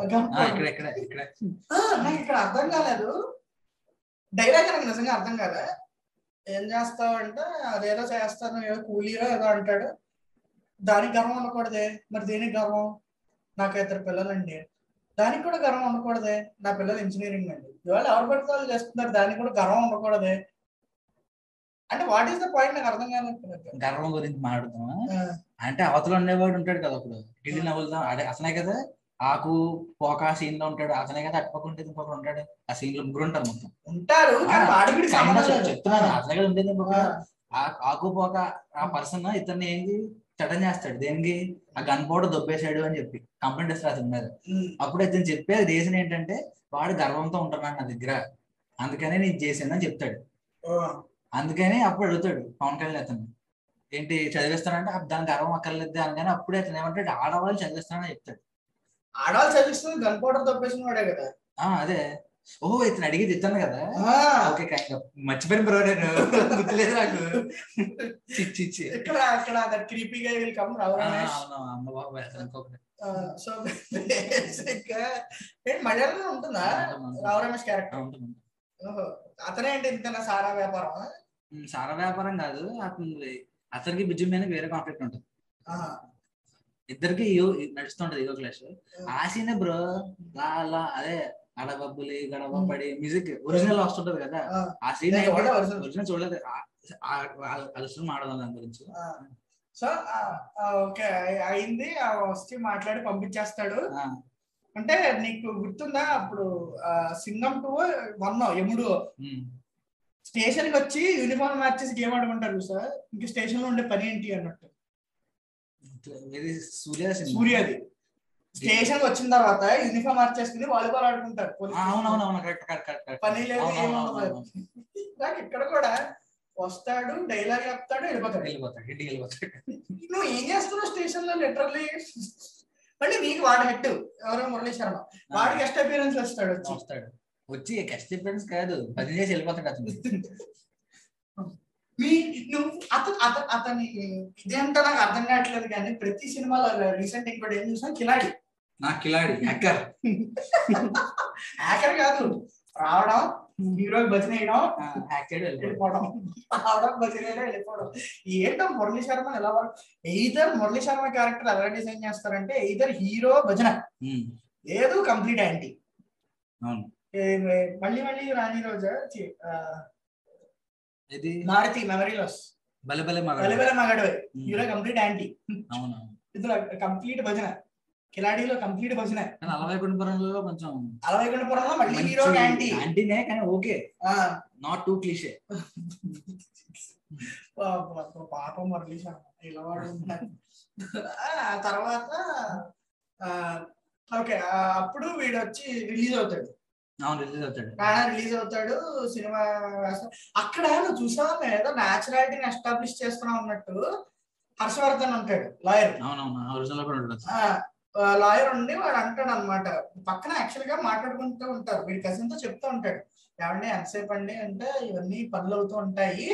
ఇక్కడ ఇక్కడ ఇక్కడ. నాకు ఇక్కడ అర్థం కాలేదు. డైలాగ్ నాకు నిజంగా అర్థం కాలే. ఏం చేస్తావు అంటే అదేదో చేస్తాను ఏదో కూలీరో ఏదో అంటాడు. దానికి గర్వం ఉండకూడదే మరి దేనికి గర్వం? నాకు ఇద్దరు పిల్లలండి. దానికి కూడా గర్వం ఉండకూడదే నా పిల్లలు ఇంజనీరింగ్ అండి. ఇవాళ ఎవరు పడితే వాళ్ళు చేస్తున్నారు? దానికి కూడా గర్వం ఉండకూడదే అంటే వాట్ ఈస్ ద పాయింట్ నాకు అర్థం కాలేదు గర్వం గురించి మాట్లాడుతున్నాం అంటే అవతల ఉండేవాడు ఉంటాడు కదా అప్పుడు. ఢిల్లీ నవ్వులుదాం అదే అతనే కదా ఆకు పోక సీన్లో ఉంటాడు. అతనే కదా అటుపక్క ఇంకొకరు ఉంటాడు. ఆ సీన్లో ముగ్గురు ఉంటారు మొత్తం. ఉంటారు. చెప్తున్నాను. అతనే కదా ఉండేది ఇంకొక ఆ, ఆ- ఆకు పోక ఆ పర్సన్ ఇతన్ని ఏంది? చటం చేస్తాడు. దేనికి? ఆ గన్ పౌడర్ దొబ్బేశాడు అని చెప్పి. కంప్లైంట్ ఇస్తారు అతని మీద అప్పుడు ఇతను చెప్పే రీజన్ ఏంటంటే వాడు గర్వంతో ఉంటున్నాడు నా దగ్గర. అందుకనే నేను చేశాను అని చెప్తాడు. అందుకని అప్పుడు అడుగుతాడు పవన్ కళ్యాణ్ అతను ఏంటి చదివిస్తానంటే "అబ్బ, దాని గర్వం అక్కర్లేదు అనగానే అప్పుడే అతను ఏమంటాడు ఆడవాళ్ళు చదివిస్తానని చెప్తాడు. ఆడవాళ్ళు చదివిస్తుంది గన్ పౌడర్ తప్పేసిన వాడే కదా. అదే. ఓహో ఇతను అడిగి తిట్టాను కదా. ఓకే. మర్చిపోయిన బ్రో నేను. గుర్తులేదు నాకు. చిచ్చి ఇక్కడ అక్కడ క్రీపీగా విల్ కమ్ ఆ, రమేష్ అవును, అమ్మ బాబు అతను. సో బేసిక్ మలయాళంలో ఉంటుందా? రావు రమేష్ క్యారెక్టర్ ఉంటుంది. అతనే ఏంటి ఇంత సారా వ్యాపారం సారా వ్యాపారం కాదు. అతను అతనికి బిజు మీద వేరే కాన్ఫ్లిక్ట్ ఉంటుంది. ఇద్దరికి నడుస్తుంటది ఇగో క్లాష్ ఆ. సీనే బ్రో లా లా అదే అడబబ్బులి గడబబ్బడి మ్యూజిక్ ఒరిజినల్ వస్తుంటది కదా. ఆ. సీన్. ఒరిజినల్ చూడలేదు. అలసిన మాడదాం దాని గురించి. సో ఓకే అయింది. వచ్చి మాట్లాడి పంపించేస్తాడు. అంటే నీకు గుర్తుందా? అప్పుడు సింగం టూ వన్ ఉమ్, స్టేషన్కి వచ్చి యూనిఫామ్ మ్యాచెస్ గేమ్ ఆడుకుంటారు సార్. ఇంక స్టేషన్లో ఉండే పని ఏంటి అన్నట్టు. సూర్య. సూర్యది. స్టేషన్ వచ్చిన తర్వాత యూనిఫామ్ మార్చేసుకుని వాలీబాల్ ఆడుకుంటారు పని లేదు. నాకు ఇక్కడ కూడా వస్తాడు డైలాగ్ చెప్తాడు వెళ్ళిపోతాడు. వెళ్ళిపోతాడు ఇంటికి వెళ్ళిపోతాడు. నువ్వు ఏం చేస్తున్నావు స్టేషన్లో లిటరల్లీ? మళ్ళీ నీకు వాడు హెట్ ఎవరో మురళీ శర్మ? వాడు గెస్ట్ అపీరెన్స్ వస్తాడు. వస్తాడు. వచ్చి గెస్ట్ అపియరెన్స్ కాదు. పది చేసి వెళ్ళిపోతాడు అతను. మీ నువ్వు అతను అతను అతని ఇదేంటో నాకు అర్థం కావట్లేదు కానీ ప్రతి సినిమాలో రీసెంట్ ఇంకోటి ఏం చూసినా కిలాడి. నా కిలాడి హ్యాకర్. యాకర్ కాదు. రావడం హీరోకి భజన వేయడం హ్యాక్ చేయడం వెళ్ళిపోతాడు వెళ్ళిపోవడం. రావడం భజన వెళ్ళిపోవడం. ఏంటో మురళీ శర్మ ఎలా ఎయిదర్ మురళీ శర్మ క్యారెక్టర్ ఎలా డిజైన్ చేస్తారంటే ఎయిదర్ హీరో భజన. లేదు కంప్లీట్ యాంటీ అవును. మళ్ళీ మళ్ళీ రాని రోజు? ఇది మారుతి మెమరీ లాస్ బలే బలే మగ వెలవెల మగడవే కంప్లీట్ యాంటీ. అవును. ఇందులో కంప్లీట్ భజన. కిలాడీలో కంప్లీట్ భజన. కానీ అలవై కుండపురంలో కొంచెం అరవై గుండపురంలో మళ్ళీ హీరో యాంటీ. యాంటీనే కానీ ఓకే. నాట్ టూ క్లీషే పాపం శర్మ ఇలా వాడు తర్వాత ఓకే అప్పుడు వీడు వచ్చి రిలీజ్ అవుతాడు. అవును రిలీజ్ అవుతాడు. రిలీజ్ అవుతాడు సినిమా. అక్కడ నువ్వు చూసావా ఏదో న్యాచురాలిటీని ఎస్టాబ్లిష్ చేస్తున్నా ఉన్నట్టు హర్షవర్ధన్ ఉంటాడు లాయర్ అవునవును లాయర్ ఉండి వాడు అంటాడు అనమాట పక్కన యాక్చువల్గా మాట్లాడుకుంటూ ఉంటారు. వీడి కజిన్తో చెప్తూ ఉంటాడు. ఏమండి ఎంతసేపు అండి? అంటే ఇవన్నీ పనులు అవుతూ ఉంటాయి.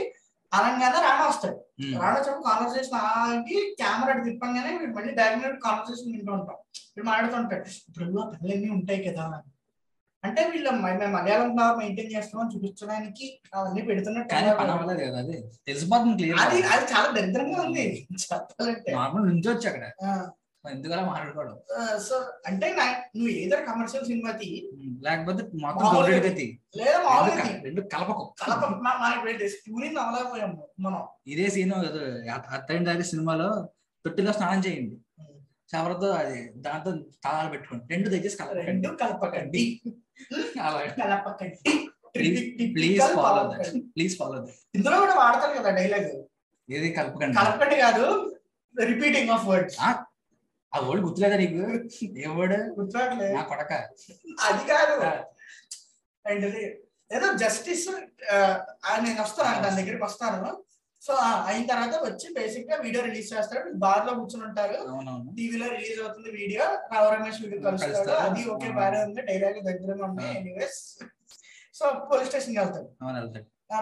అనగానే రాణా వస్తాడు. రాణా చెప్పు కాన్వర్సేషన్ ఆగి కెమెరా తిప్పంగానే వీడు మళ్ళీ డైరెక్ట్ కాన్వర్సేషన్ వింటూ ఉంటాం. వీడు మాట్లాడుతుంటాడు ఇప్పుడు ఆ పనులన్నీ ఉంటాయి కదా అంటే వీళ్ళ మేము మలయాళం బాగా మెయింటైన్ చేస్తామని చూపించడానికి అవన్నీ పెడుతున్నట్టు అది. తెలిసిపోతుంది అది క్లియర్ అది చాలా దరిద్రంగా ఉంది. చెప్పాలంటే. నార్మల్ అక్కడ. ఎందుకలా మాట్లాడుకోవడం? సో అంటే నువ్వు ఏదో కమర్షియల్ సినిమా తీ లేకపోతే మొత్తం లేదా రెండు మామూలుగా రెండు కలపకు కలప మా- మనకి వెళ్ళి స్టూని నమ్మలేకపోయాము మనం. ఇదే సీన్ అత్తైన దారి సినిమాలో తొట్టిలో స్నానం చేయండి. చివరితో అది దాంతో తాళాలు పెట్టుకోండి. రెండు దయచేసి కలపకండి. రెండు కలపకండి. అలా కలపకండి. Please follow that please follow that ఇందులో కూడా వాడతారు కదా డైలాగ్? ఏది కలపకండి? కలపకండి కాదు రిపీటింగ్ ఆఫ్ వర్డ్స్ ఆ, వర్డ్ గుర్తులేదా నీకు? ఏ వర్డ్? గుర్తురాట్లేదు నా కొడక. అది కాదు. ఏంటది ఏదో జస్టిస్ నేను వస్తాను దాని దగ్గరికి వస్తాను. సో అయిన తర్వాత వచ్చి బేసిక్గా వీడియో రిలీజ్ చేస్తాడు. బార్లో కూర్చుని ఉంటారు. టీవీలో రిలీజ్ అవుతుంది వీడియో రావు రమేష్ వీడియో కలుస్తాడు. అది ఓకే బాగానే ఉంది. డైలాగ్ దగ్గరగా ఉన్నాయి ఆ. ఎనీవేస్ సో పోలీస్ స్టేషన్కి వెళ్తాడు.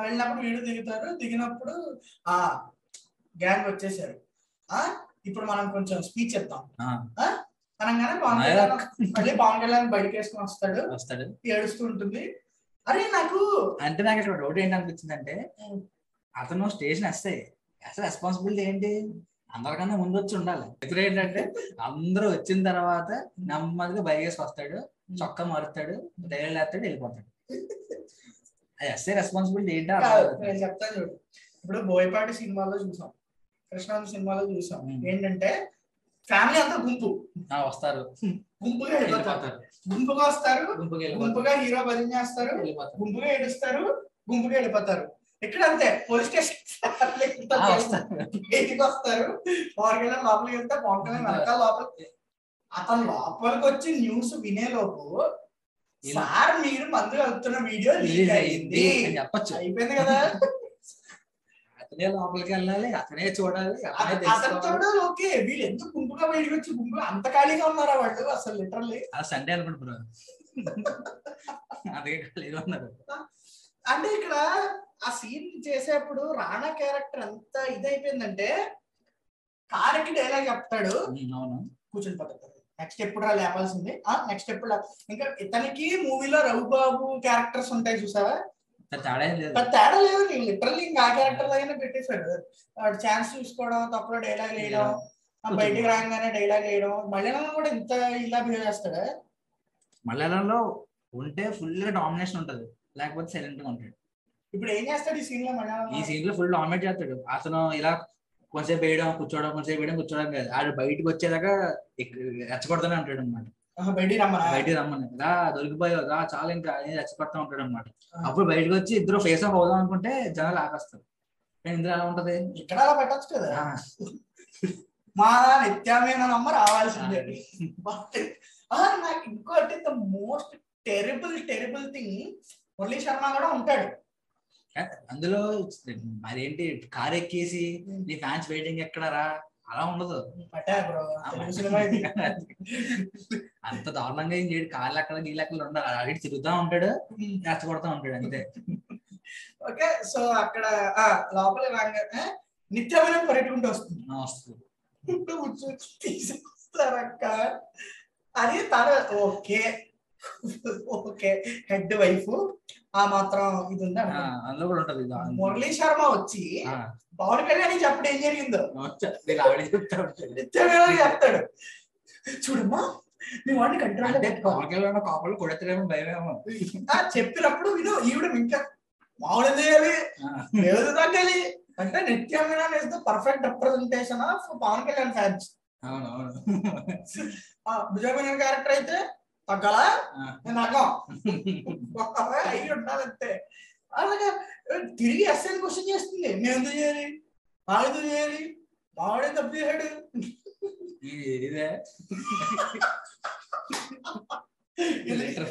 వెళ్ళినప్పుడు వీడియో దిగుతారు దిగినప్పుడు ఆ గ్యాంగ్ వచ్చేసారు. ఆ ఇప్పుడు మనం కొంచెం స్పీచ్ చెప్తాం. ఆ, అనగానే పవన్. కళ్యాణ్ మళ్ళీ పవన్ కళ్యాణ్ బయటకు వేసుకొని వస్తాడు. వస్తాడు. ఏడుస్తూ ఉంటుంది. అరే నాకు అంటే నాకు ఇక్కడ డౌట్ ఏంటి అనిపించింది అంటే. అతను స్టేషన్ వస్తే అసలు రెస్పాన్సిబిలిటీ ఏంటి? అందరికన్నా ముందు వచ్చి ఉండాలి. ఇప్పుడు ఏంటంటే అందరూ వచ్చిన తర్వాత నెమ్మదిగా బయగేసి వస్తాడు చొక్కా మారుతాడు డైరీ లేస్తాడు వెళ్ళిపోతాడు. అది ఎస్ఏ రెస్పాన్సిబిలిటీ ఏంటో. నేను చెప్తాను చూడు. ఇప్పుడు బోయపాటి సినిమాలో చూసాం కృష్ణాంత సినిమాలో చూసాం. ఏంటంటే ఫ్యామిలీ అంతా గుంపు. వస్తారు. గుంపుగా వెళ్ళిపోతారు. గుంపుగా వస్తారు గుంపుగా హీరో భజన చేస్తారు గుంపుగా ఏడుస్తారు గుంపుగా వెళ్ళిపోతారు. ఇక్కడ అంతే? Police station. వస్తారు బయటికి వస్తారు. పవన్ కళ్యాణ్ లోపలికి వెళ్తే పవన్ కళ్యాణ్ వెనకాల లోపల అతను లోపలికి వచ్చి న్యూస్ వినేలోపు. సార్ మీరు మందు వెళ్తున్న వీడియో లీక్ రిలీజ్ అయింది. చెప్పచ్చు. అయిపోయింది కదా. అతనే లోపలికి వెళ్ళాలి అతనే చూడాలి అతనే చూడాలి ఓకే. వీళ్ళు ఎందుకు గుంపుగా బయటకు వచ్చి గుంపుగా అంత ఖాళీగా ఉన్నారా వాళ్ళు అసలు లిటరల్లీ ఆ సండే అనుకుంటున్నారు (laughs) అదే ఖాళీగా ఉన్నారు. అంటే ఇక్కడ ఆ సీన్ చేసేప్పుడు రాణా క్యారెక్టర్ ఎంత ఇదైపోయిందంటే కారకి డైలాగ్ చెప్తాడు. కూర్చుని పడుతుంది నెక్స్ట్ ఎప్పుడు రా లేపాల్సింది. ఆ నెక్స్ట్ ఎప్పుడు ఇంకా ఇతనికి మూవీలో రఘుబాబు క్యారెక్టర్స్ ఉంటాయి చూసావా? తేడా లేదు. లిటరల్లీ ఇంకా ఆ క్యారెక్టర్ లాగానే పెట్టేశాడు. ఛాన్స్ చూసుకోవడం తప్పులో డైలాగ్ వేయడం బయటికి రాగానే డైలాగ్ వేయడం మలయాళంలో కూడా ఇంత ఇలా బిహేవ్ చేస్తాడా? మలయాళంలో ఉంటే ఫుల్గా డామినేషన్ ఉంటది. లేకపోతే సైలెంట్గా ఉంటాడు. ఇప్పుడు ఏం చేస్తాడు ఈ సీన్లో ఈ సీన్లో ఫుల్ డామినేట్ చేస్తాడు. అతను ఇలా కొంచెంసేపు వేయడం కూర్చోవడం కొంచెంసేపు వేయడం కూర్చోవడం కాదు. ఆడు బయటకు వచ్చేదాకా రెచ్చగొడతానే అంటాడు అనమాట బయటికి రమ్మనా? బయటికి రమ్మని. రా దొరికిపోయావు రా చాలా ఇంకా రెచ్చగొడతా ఉంటాడు అనమాట అప్పుడు బయటకు వచ్చి ఇద్దరు ఫేస్ ఆఫ్ అవుదాం అనుకుంటే జనాలు ఆపేస్తారు కానీ ఇందులో ఎలా ఉంటది? ఇక్కడ అలా పెట్టచ్చు కదా. మా నిత్యమైన నమ్మ రావాల్సిందే. ఆ, (laughs) నాకు ఇంకోటి the most terrible terrible thing Murali Sharma కూడా ఉంటాడు. అందులో మరేంటి? కార్ ఎక్కేసి నీ ఫ్యాన్స్ వెయిటింగ్ ఎక్కడరా? అలా ఉండదు. అంత దారుణంగా ఏం చేయడు. కాళ్ళు అక్కడ నీళ్ళు అక్కడ ఉండదు అడిగి తిరుగుతా ఉంటాడు. కష్టపడతా ఉంటాడు అంతే. ఓకే సో అక్కడ ఆ, లోపల రాగానే నిత్యమైన పరిగెట్టుకుంటూ వస్తుంది. వస్తుంది. తీసుకొస్తారక్క. అది తన ఓకే. ఓకే. Head wife. ఆ మాత్రం ఇది ఉంది. అందులో కూడా ఉంటది. మురళీ శర్మ వచ్చి పవన్ కళ్యాణ్ చెప్పడం ఏం జరిగిందో? ఆవిడ చెప్తా ఉంటాడు నిత్యమైన చెప్తాడు. చూడమ్మా మీ వాడిని కంట్రోల్ అంటే పవన్ కళ్యాణ్ కోపలు కొడతారేమో భయమేమో. చెప్పినప్పుడు విను ఈవిడ ఇంకా మామూలు చేయాలి. లేదు తగ్గాలి అంటే నిత్యమైన is the perfect representation of Pawan Kalyan fans అవును అవును. విజయమైన క్యారెక్టర్ అయితే తగ్గలా. నేను అగ్గం ఒక్కవే (laughs) అయి ఉండాలంతే. అలాగే తిరిగి ఎస్ఐని క్వశ్చన్ చేస్తుంది. మేము ఎందుకు చేయాలి? మా ఎందుకు చేయాలి? మావాడే తప్పు చేశాడు?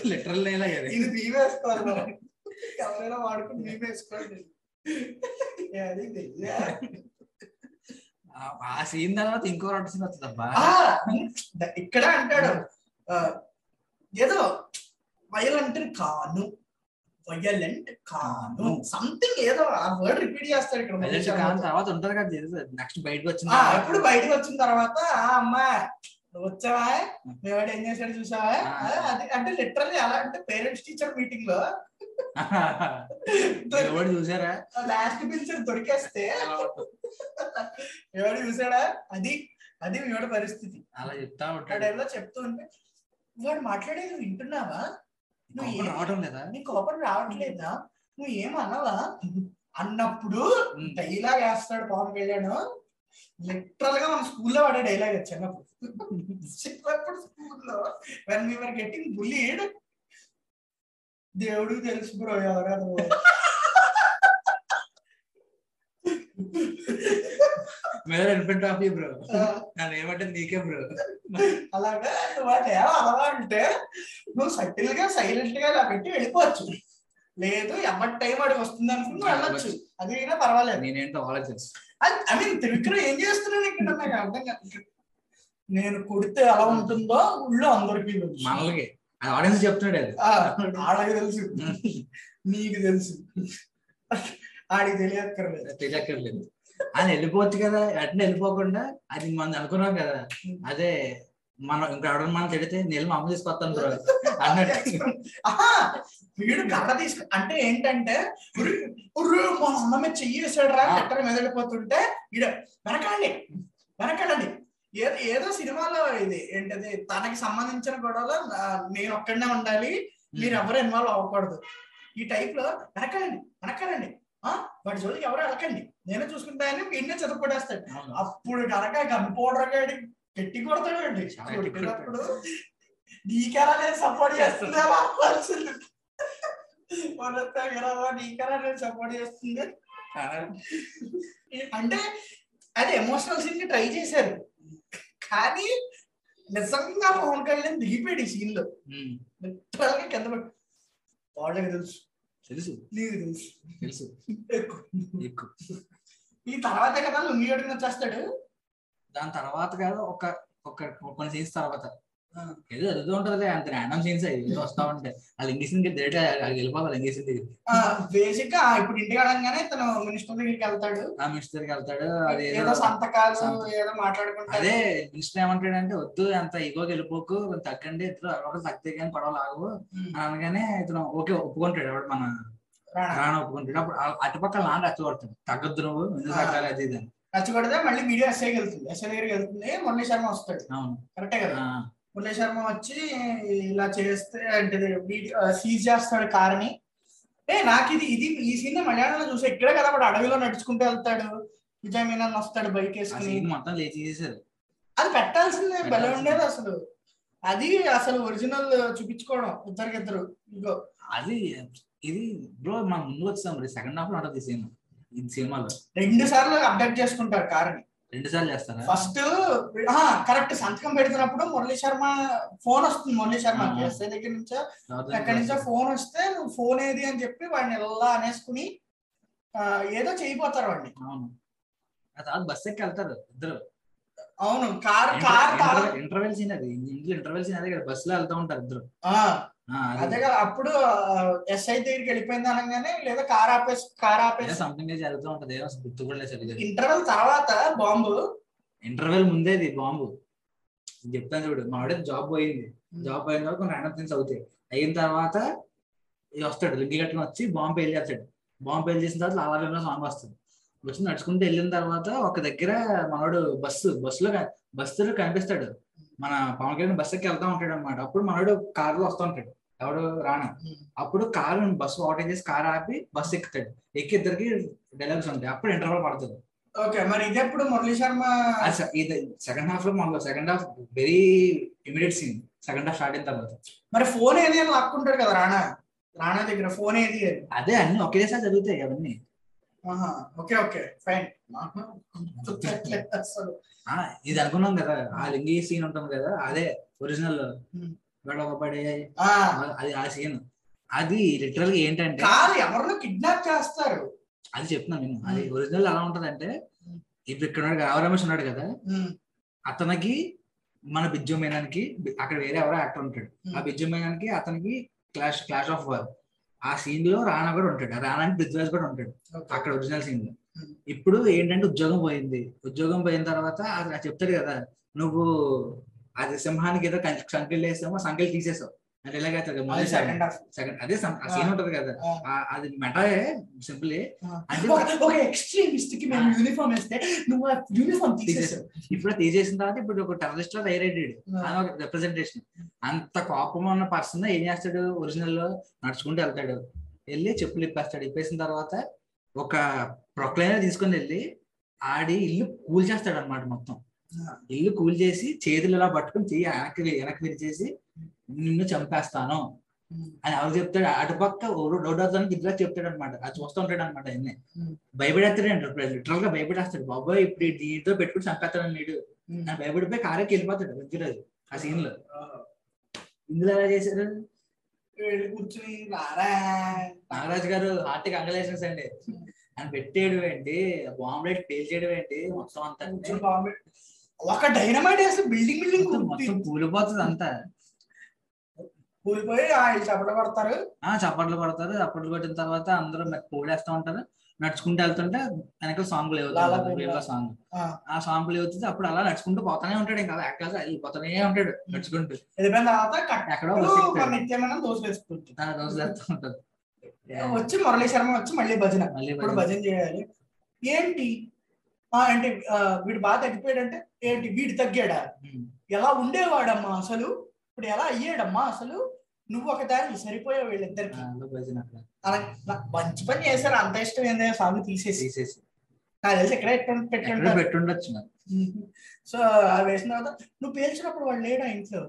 లిటరల్ ఇది. మేము వేసుకోవాలి మనం. ఎవరైనా వాడుకుని మేము వేసుకోండి ఏ, అది? ఆ- సీన్ తర్వాత ఇంకో రెండు సీన్ వస్తుంది ఇక్కడ అంటాడు. ఏదో వయలెంట్ కాను. వయలెంట్ కాను. సంథింగ్ ఏదో ఆ వర్డ్ రిపీట్ చేస్తాడు ఇక్కడ. తర్వాత ఉంటది కదా నెక్స్ట్ బయటకు వచ్చింది ఆ, ఎప్పుడు బయటకు వచ్చిన తర్వాత అమ్మా వచ్చావా? మేవాడు ఏం చేశాడు చూసావా? అది అంటే లిటరల్లీ అలా అంటే పేరెంట్స్ టీచర్ మీటింగ్లో. (laughs) ఎవడు చూసారా? లాస్ట్ పిలిచి దొరికేస్తే. ఎవడు చూసాడా? అది అది మేవాడి పరిస్థితి. అలా చెప్తా ఉంటాడు. టైంలో చెప్తూ ఉంటే వాడు మాట్లాడేది నువ్వు వింటున్నావా? నువ్వు ఏం- రావడం లేదా? నీ కోపం రావట్లేదా? నువ్వు ఏం అన్నావా? అన్నప్పుడు. డైలాగ్ వేస్తాడు పవన్ కళ్యాణ్. లిటరల్గా మన స్కూల్లో వాడే డైలాగ్ చిన్నప్పుడు. చిన్నప్పుడు స్కూల్లో వెన్ వర్ గెట్టింగ్ బుల్లీడ్ దేవుడికి తెలుసు బ్రో ఎవరో మేరే ఇన్ఫెంట్ ఆఫ్ యూ బ్రో నన్ను ఏమంటే నీకే బ్రో అలాగా వాటి అలవా అంటే నువ్వు సటిల్గా సైలెంట్గా ఇలా పెట్టి వెళ్ళిపోవచ్చు. లేదు ఎవరి టైం అడిగి వస్తుంది అనుకుని వెళ్ళొచ్చు. అది అయినా పర్వాలేదు. నేనేంటో తెలుసు ఐ మీన్ త్రివిక్రమ్ ఏం చేస్తున్నాడు ఇక్కడ? నాకు అర్థం కాదు. నేను కొడితే ఎలా ఉంటుందో ఊళ్ళో అందరికీ మనలకి. ఆడియన్స్ చెప్తున్నాడు అది. ఆడకి తెలుసు. (laughs) నీకు తెలుసు. ఆడికి తెలియక్కర్లేదు. తెలియక్కర్లేదు. ఆయన వెళ్ళిపోవచ్చు కదా అట్నే వెళ్ళిపోకుండా అది మనం అనుకున్నాం కదా. అదే మనం ఇంకా ఎవడన్నా మనం తిడితే నేను అమ్మ తీసుకొస్తాను బ్రో అన్నట్టు. వీడు గడ్డ తీసుకు అంటే ఏంటంటే మా అన్న మీద చెయ్యి వేసాడు రా ఎక్కడ మెదడిపోతుంటే వీడు వెనకండి వెనకండి ఏదో ఏదో సినిమాలో ఇది ఏంటది తనకి సంబంధించిన గొడవలో నేను ఒక్కడనే ఉండాలి మీరు ఎవరు ఇన్వాల్వ్ అవ్వకూడదు. ఈ టైప్లో వెనకాలండి వెనకాలండి. ఆ? వాడి జోలికి ఎవరు వెళ్ళకండి. నేనే చూసుకుంటానని వీడినే చదువుకోడేస్తాడు. అప్పుడు కనుక గన్ పౌడర్ గాడి గట్టి కొడతాడు అండి కొట్టినప్పుడు నీకెలా నేను సపోర్ట్ చేస్తుందా అవ్వాల్సింది నీకెలా నేను సపోర్ట్ చేస్తుంది? అంటే అది ఎమోషనల్ సీన్ ట్రై చేశారు. కానీ నిజంగా పవన్ కళ్యాణ్ దిగిపోయాడు ఈ సీన్లో. లిటరల్గా కింద వాళ్ళకి తెలుసు. తెలుసు. తెలుసు. తెలుసు. ఎక్కువ. ఈ తర్వాత కదా లుంగి కట్టుకుని వచ్చేస్తాడు. దాని తర్వాత కాదు ఒక ఒక కొన్ని సీన్స్ తర్వాత. ఏదో చదువుతూ ఉంటది అంత ర్యాండమ్ సీన్స్ ఏదో వస్తా ఉంటాయి వాళ్ళు ఇంగ్లీష్ డైరెక్ట్ వెళ్ళిపోవాలి దగ్గరికి. బేసిక్గా ఇప్పుడు ఇంటికి వెళ్ళంగానే తను మినిస్టర్ దగ్గరికి వెళ్తాడు. ఆ మినిస్టర్ దగ్గరికి వెళ్తాడు అది ఏదో సంతకాలు సంతకం. ఏదో మాట్లాడుకుంటారు అదే మినిస్టర్ ఏమంటాడంటే వద్దు అంత ఇగోకి వెళ్ళిపోకు తగ్గండి ఇద్దరు ఒకరు తగ్గితే కానీ పడవలు ఉమ్, అని అనగానే ఇతను ఓకే ఒప్పుకుంటాడు ఎవడు మన రాణా. ఒప్పుకుంటాడు. అప్పుడు ఆ- అటుపక్కల నాన్న రెచ్చగొడతాడు. తగ్గొద్దు నువ్వు ఎందుకు ఆ. తగ్గాలి? అది ఇది అని. రెచ్చగొడితే మళ్ళీ మీడియా ఎస్ఐకి వెళ్తుంది ఎస్ఐ దగ్గరికి వెళ్తుంది మురళీ శర్మ వస్తాడు. అవును. కరెక్టే కదా? మురళీ శర్మ వచ్చి ఇలా చేస్తే అంటే సీజ్ చేస్తాడు కార్ని ఏ నాకు ఇది ఇది ఈ సీన్ మలయాళంలో చూసా ఇక్కడే కదా వాడు అడవిలో నడుచుకుంటూ వెళ్తాడు. విజయ్ మీనన్ వస్తాడు బైక్ వేసుకుని. మొత్తం లేచి చేశారు. అది పెట్టాల్సిందే భలే. ఉండేది అసలు. అది అసలు ఒరిజినల్ చూపించుకోవడం ఇద్దరికిద్దరు ఇగో. అది ఇది బ్రో మనం ముందు వచ్చాం సెకండ్ హాఫ్లో ఉంటుంది ఈ సీన్ ఈ సినిమాలో. రెండు సార్లు అప్డేట్ చేసుకుంటారు కార్ని రెండు సార్లు చేస్తారా? First correct. సంతకం పెడుతున్నప్పుడు మురళీ శర్మ ఫోన్ వస్తుంది మురళీ శర్మ. ఎస్ఐ దగ్గర నుంచో ఎక్కడి నుంచో ఫోన్ వస్తే నువ్వు ఫోన్ ఏది అని చెప్పి వాడిని ఎలా అనేసుకుని ఏదో చేయిపోతారు వాడిని. అవును. తర్వాత బస్ ఎక్కి వెళ్తారు ఇద్దరు. అవును. కార్ కార్ ఇంటర్వెల్ సీన్ అది. ఇంట్లో ఇంటర్వెల్ సీన్ అదే కదా. బస్లో వెళ్తా ఉంటారు ఇద్దరు. అది. కదా అప్పుడు ఎస్ఐ దగ్గరికి వెళ్ళిపోయింది అనగానే లేదా కార్ ఆపేసి కార్ ఆపేసి సంథింగ్ జరుగుతూ ఉంటది అసలు గుర్తు కూడా లేదు ఇంటర్వెల్ తర్వాత బాంబు. Interval ముందేది bomb. చెప్తాను చూడు మా వాడే జాబ్ పోయింది. జాబ్ పోయిన తర్వాత కొన్ని ర్యాండమ్ థింగ్స్ అవుతాయి. అయిన తర్వాత వస్తాడు లింగి కట్టుకుని వచ్చి బాంబు పేల్ చేస్తాడు. బాంబు పేల్ చేసిన తర్వాత లావాలో సాంగ్ వస్తుంది. వచ్చి నడుచుకుంటూ వెళ్ళిన తర్వాత ఒక దగ్గర మనోడు బస్సు బస్సులో బస్సులో కనిపిస్తాడు. మన పవన్ కళ్యాణ్ బస్సు ఎక్కి వెళ్తా ఉంటాడు అనమాట అప్పుడు మనోడు కారులో వస్తూ ఉంటాడు. ఎవడు రానా. అప్పుడు కారు బస్సు ఓవర్టేక్ చేసి కారు ఆపి బస్సు ఎక్కుతాడు. ఎక్కి ఇద్దరికి డైలాగ్స్ ఉంటాయి. అప్పుడు ఇంటర్వల్ పడుతుంది. ఓకే మరి ఇది ఎప్పుడు మురళీ శర్మ? ఇది సెకండ్ హాఫ్లో మనలో second half very immediate scene second half start అయిన తర్వాత. మరి ఫోన్ ఏది అని లాక్కుంటాడు కదా రాణా? రాణా దగ్గర ఫోన్ ఏది అదే అన్ని ఒకేసారి జరుగుతాయి అవన్నీ. ఓకే ఓకే ఫైన్ ఇది అనుకున్నాం కదా ఆ లింగి సీన్ ఉంటుంది కదా అదే ఒరిజినల్ అది ఆ సీన్ అది లిటరల్గా ఏంటంటే కాదు ఎవరినో కిడ్నాప్ చేస్తారు. అది చెప్తున్నాను నేను. అది ఒరిజినల్ ఎలా ఉంటదంటే. ఇప్పుడు ఇక్కడ రమేష్ ఉన్నాడు కదా. అతనికి మన బిజ్జు మేనానికి అక్కడ వేరే ఎవరో యాక్టర్ ఉంటాడు. ఆ. బిజ్జు మేనానికి అతనికి క్లాష్ క్లాష్ ఆఫ్ వార్ ఆ సీన్లో రానా కూడా ఉంటాడు. రానా అంటే పృథ్వీరాజ్ కూడా ఉంటాడు. అక్కడ ఒరిజినల్ సీన్లో. ఇప్పుడు ఏంటంటే ఉద్యోగం పోయింది. ఉద్యోగం పోయిన తర్వాత చెప్తాడు కదా నువ్వు అది సింహానికి ఏదో సంఖ్యలు వేసామో సంఖ్యలు తీసేసావు. అంటే ఎలాగైతే సెకండ్ సెకండ్ అదే సీన్ ఉంటది కదా. అది మెటాయే సింపుల్లీ అంటే ఒక- ఎక్స్ట్రీమిస్ట్కి మేము యూనిఫామ్ వేస్తే నువ్వు యూనిఫామ్ తీసేసావు. ఇప్పుడు తీసేసిన తర్వాత ఇప్పుడు ఒక టెర్రరిస్ట్లో తయారయ్యాడు. అని ఒక రిప్రజెంటేషన్ అంత కోపం ఉన్న పర్సన్ ఏం చేస్తాడు? ఒరిజినల్లో నడుచుకుంటూ వెళ్తాడు. వెళ్ళి చెప్పులు ఇప్పేస్తాడు. ఇప్పేసిన తర్వాత ఒక ప్రొక్లైనర్ తీసుకొని వెళ్ళి ఆడి ఇల్లు కూల్ చేస్తాడు అనమాట మొత్తం. ఇల్లు కూల్ చేసి చేతులు ఇలా పట్టుకొని చెయ్యి వెనక్కి వెనక్కి విరిచేసి నిన్ను చంపేస్తాను అని ఎవరు చెప్తాడు. అటుపక్క డౌటానికి ఇద్దరు చెప్తాడు అనమాట అది చూస్తూ ఉంటాడు అనమాట Hmm. భయపడేస్తాడు లిటరల్గా భయపడేస్తాడు. బాబాయ్ ఇప్పుడు దీంతో పెట్టుకుని చంపేస్తాడు నీడు అని భయపడిపోయి కారెక్కి వెళ్ళిపోతాడు రుచిరాజు ఆ సీన్లో ఇందులో ఎలా చేశారు? కూర్చుని నాగరాజు గారు హార్ట్ కంగ్రాచులేషన్స్ అండి. అని పెట్టేయడం ఏంటి బాంబులెట్ పేల్చేయడం ఏంటి మొత్తం అంతా ఒక డైనమైట్ వేసి బిల్డింగ్ బిల్డింగ్ కూలిపోతుంది అంతా. కూలిపోయి ఆ వీళ్ళు చప్పట పడతారు ఆ చప్పట్లు కొడతారు. చప్పట్లు కొట్టిన తర్వాత అందరూ పోడేస్తా ఉంటారు. నడుచుకుంటూ వెళ్తుంటే వెనకాల సాంగ్ బేలా. సాంగ్ ఆ, సాంగ్ లేవుతుంది అప్పుడు అలా నడుచుకుంటూ పోతానే ఉంటాడు. ఇంకా యాక్టర్ వెళ్ళిపోతానే ఉంటాడు. నడుచుకుంటూ. ఎక్కడో బస్సు ఎక్కుతాడు. నిత్యమైన దోశ వేసుకుంటుంది ఆ రోజులు వెళ్తూ ఉంటాడు వచ్చి మురళీ శర్మ వచ్చి మళ్ళీ భజన. మళ్ళీ భజన చేయాలి. ఏంటి? అంటే వీడు బాగా తగ్గిపోయాడంటే ఏంటి? వీడు తగ్గాడా. ఎలా ఉండేవాడమ్మా అసలు? ఇప్పుడు ఎలా అయ్యాడమ్మా అసలు? నువ్వు ఒక దారి సరిపోయావు వీళ్ళిద్దరికి. మంచి పని చేశారు. అంత ఇష్టం ఏందో సాగు తీసేసి. తీసేసి. నాకు తెలిసి ఎక్కడ పెట్టుంటారు? పెట్టుండొచ్చు. సో అది వేసిన తర్వాత నువ్వు పేల్చినప్పుడు వాళ్ళు లేడా ఇంట్లో?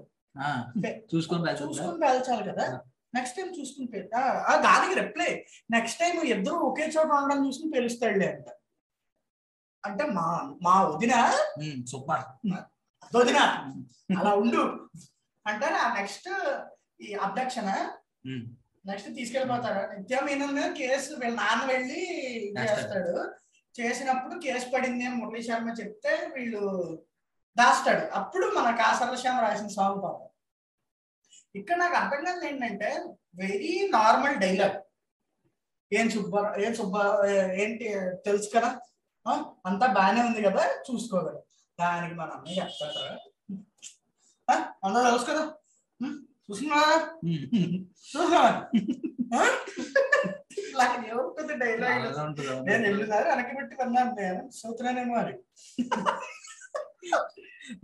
చూసుకొని చూసుకుని పేల్చాలి కదా. నెక్స్ట్ టైం చూసుకుని ఆ, దానికి రిప్లై నెక్స్ట్ టైం ఇద్దరు ఒకే చోట ఉండడం చూసుకుని పేలుస్తాడులే అంట. అంటే మా మా వదిన సూపర్. వదిన అలా ఉండు. అంటే ఆ నెక్స్ట్ ఈ అబ్డక్షన్. నెక్స్ట్ తీసుకెళ్ళిపోతారు నిత్యం ఈయన కేసు వీళ్ళ నాన్న వెళ్ళి చేస్తాడు. చేసినప్పుడు కేసు పడింది అని మురళీ శర్మ చెప్తే వీళ్ళు దాస్తాడు. అప్పుడు మన కాసర్ల శ్యామ రాసిన సాంగ్ పాపం ఇక్కడ నాకు అర్థం కాదు ఏంటంటే వెరీ నార్మల్ డైలాగ్ ఏం సుబ్బ ఏం సుబ్బ ఏంటి తెలుసు కదా? అంతా బాగానే ఉంది కదా చూసుకోగలరు దానికి మన అన్నయ్య చెప్తాడు. అంతా తెలుసు కదా? ఇలా ఏముంటుంది డైలాగ్. నేను వెనక్కి పెట్టి విన్నాను నేను అది.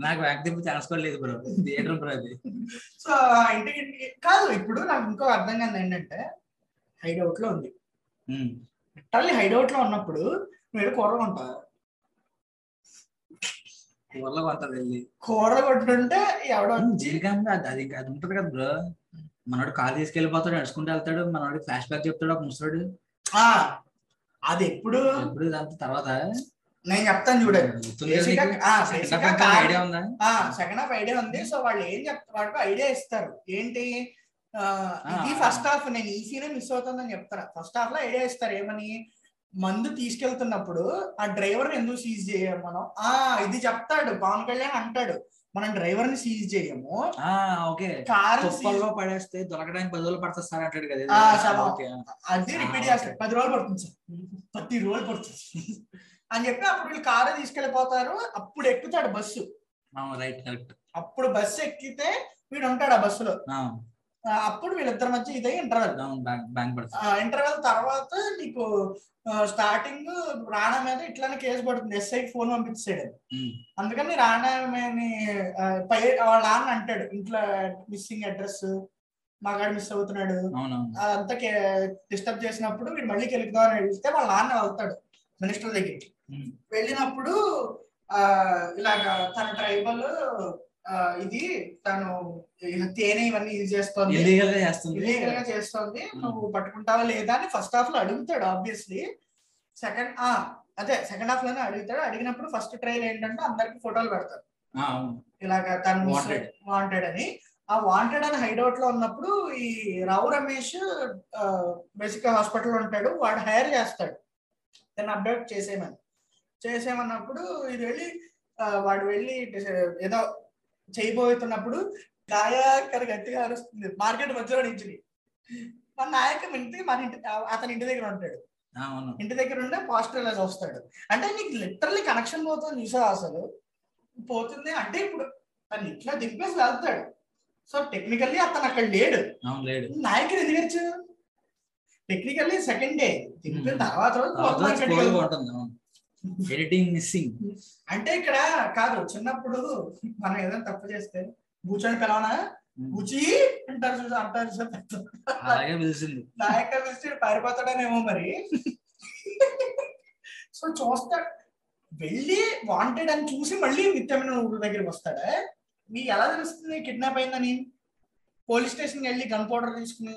నాకు వ్యక్తింపు ఛాన్స్ కూడా లేదు బ్రో. థియేటర్ బ్రో అది. సో ఇంటికి కాదు ఇప్పుడు నాకు ఇంకో అర్థం కాదు ఏంటంటే హైడౌట్లో ఉంది. తల్లి హైడౌట్లో ఉన్నప్పుడు మీరు కూర కొంటా ఊర్లో కొంటది వెళ్ళి. కూర కొట్టుంటే ఎవడో జీవితంగా అది అది ఉంటది కదా బ్రో. మనోడు కారు తీసుకెళ్ళిపోతాడు నడుచుకుంటూ వెళ్తాడు మనోడు ఫ్లాష్ బ్యాక్ చెప్తాడు ఒక ముసరాడు ఆ, అది ఎప్పుడు? ఎప్పుడు ఇదంతా తర్వాత? నేను చెప్తాను చూడండి ఐడియా ఉందా? సెకండ్ హాఫ్ ఐడియా ఉంది. సో వాళ్ళు ఏం చెప్తారు వాళ్ళకి ఐడియా ఇస్తారు. ఏంటి? ఇది. ఫస్ట్ హాఫ్ నేను ఈ సీన్ మిస్ అవుతుందని చెప్తారా. ఫస్ట్ హాఫ్లో ఐడియా ఇస్తారు. ఏమని? మందు తీసుకెళ్తున్నప్పుడు ఆ డ్రైవర్ ఎందుకు సీజ్ చేయము మనం? ఆ ఇది చెప్తాడు. పవన్ కళ్యాణ్ అంటాడు. మనం డ్రైవర్ని సీజ్ చేయము. ఆ ఓకే. కార్ పడేస్తే దొరకడానికి పది రోజులు పడుతుంది సార్ అంటాడు కదా. అది రిపీట్ చేస్తాడు. పది రోజులు పడుతుంది సార్. పది రోజులు పడుతుంది అని చెప్పి అప్పుడు వీళ్ళు కారు తీసుకెళ్ళిపోతారు అప్పుడు ఎక్కుతాడు బస్సు. రైట్ కరెక్ట్ అప్పుడు బస్సు ఎక్కితే వీడు ఉంటాడు ఆ బస్సులో. అప్పుడు వీళ్ళిద్దరి మధ్య ఇదే ఇంటర్వెల్ ఇంటర్వెల్ తర్వాత నీకు స్టార్టింగ్ రాణా మీద ఇట్లానే కేసు పడుతుంది. ఎస్ఐకి ఫోన్ పంపించాడు ఉమ్. అందుకని రాణామని పై వాళ్ళ నాన్న అంటాడు ఇంట్లో మిస్సింగ్ అడ్రస్ మగాడు మిస్ అవుతున్నాడు. అదంతా డిస్టర్బ్ చేసినప్పుడు వీడు మళ్ళీ కెలుకుదామని వెళ్తే వాళ్ళ నాన్న వెళ్తాడు మినిస్టర్ దగ్గరికి. ఉమ్. వెళ్ళినప్పుడు ఇలాగ తన ట్రైబల్ ఇది తను తేనె ఇవన్నీ యూజ్ చేస్తోంది. ఇల్లీగల్గా చేస్తుంది. ఇల్లీగల్గా చేస్తోంది. నువ్వు పట్టుకుంటావా లేదా అని ఫస్ట్ హాఫ్లో అడుగుతాడు ఆబ్వియస్లీ సెకండ్ ఆ అదే సెకండ్ హాఫ్లోనే అడుగుతాడు. అడిగినప్పుడు ఫస్ట్ ట్రైల్ ఏంటంటే అందరికి ఫోటోలు పెడతారు. ఇలాగ తను. వాంటెడ్ అని. ఆ వాంటెడ్ అని హైడౌట్లో ఉన్నప్పుడు ఈ రావు రమేష్ బేసిక్ హాస్పిటల్ ఉంటాడు. వాడు హైర్ చేస్తాడు. దాన్ని అప్డేట్ చేసేయమని. చేసేయమన్నప్పుడు ఇది వెళ్ళి వాడు వెళ్ళి ఏదో చేయబోతున్నప్పుడు గాయాకర గట్టిగా అరుస్తుంది. మార్కెట్ మధ్యలో నుంచి మన నాయకం ఇంటికి మన ఇంటి అతని ఇంటి దగ్గర ఉంటాడు. ఇంటి దగ్గర ఉండే పాజిటివ్ ఇలా వస్తాడు. అంటే నీకు లిటరల్లీ కనెక్షన్ పోతుంది చూసావు అసలు. పోతుంది అంటే ఇప్పుడు తను ఇట్లా దింపేసి వెళ్తాడు. సో టెక్నికల్లీ అతను అక్కడ లేడు. నాయకుడు ఎందుకు టెక్నికల్లీ సెకండ్ డే దింపిన. తర్వాత ఎడిటింగ్ మిస్సింగ్ అంటే ఇక్కడ కాదు చిన్నప్పుడు మనం ఏదైనా తప్పు చేస్తే కూర్చొని పిలవనా? కూచి అంటారు చూసి అంటారు అలాగే పిలిచింది నాయక పిలిచి పారిపోతాడనేమో మరి. సో చూస్తాడు వెళ్ళి వాంటెడ్ అని చూసి మళ్ళీ నిత్యమైన ఊరి దగ్గరికి వస్తాడా? మీకు ఎలా తెలుస్తుంది? కిడ్నాప్ అయిందని? పోలీస్ స్టేషన్ వెళ్ళి గన్ పౌడర్ తీసుకుని?